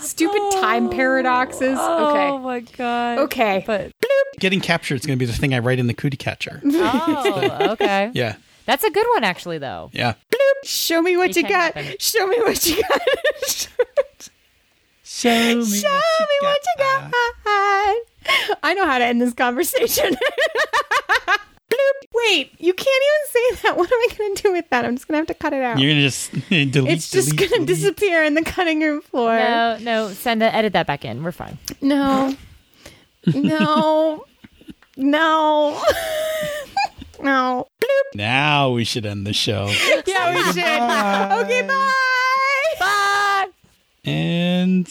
Stupid time oh. paradoxes. Oh Okay. Oh my god. Okay. but Getting captured is going to be the thing I write in the cootie catcher. oh, *laughs* okay. Yeah. That's a good one, actually, though. Yeah. Show me what It you got. happen. Show me what you got. Show me, Show me what you got. I know how to end this conversation. Bloop. Wait, you can't even say that. What am I going to do with that? I'm just going to have to cut it out. You're gonna just *laughs* delete. it's just going to disappear in the cutting room floor. No, no, Senda, edit that back in. We're fine. No. *laughs* No. No. *laughs* no. Bloop. Now we should end the show. *laughs* Yeah, we should. Okay, bye. Bye. and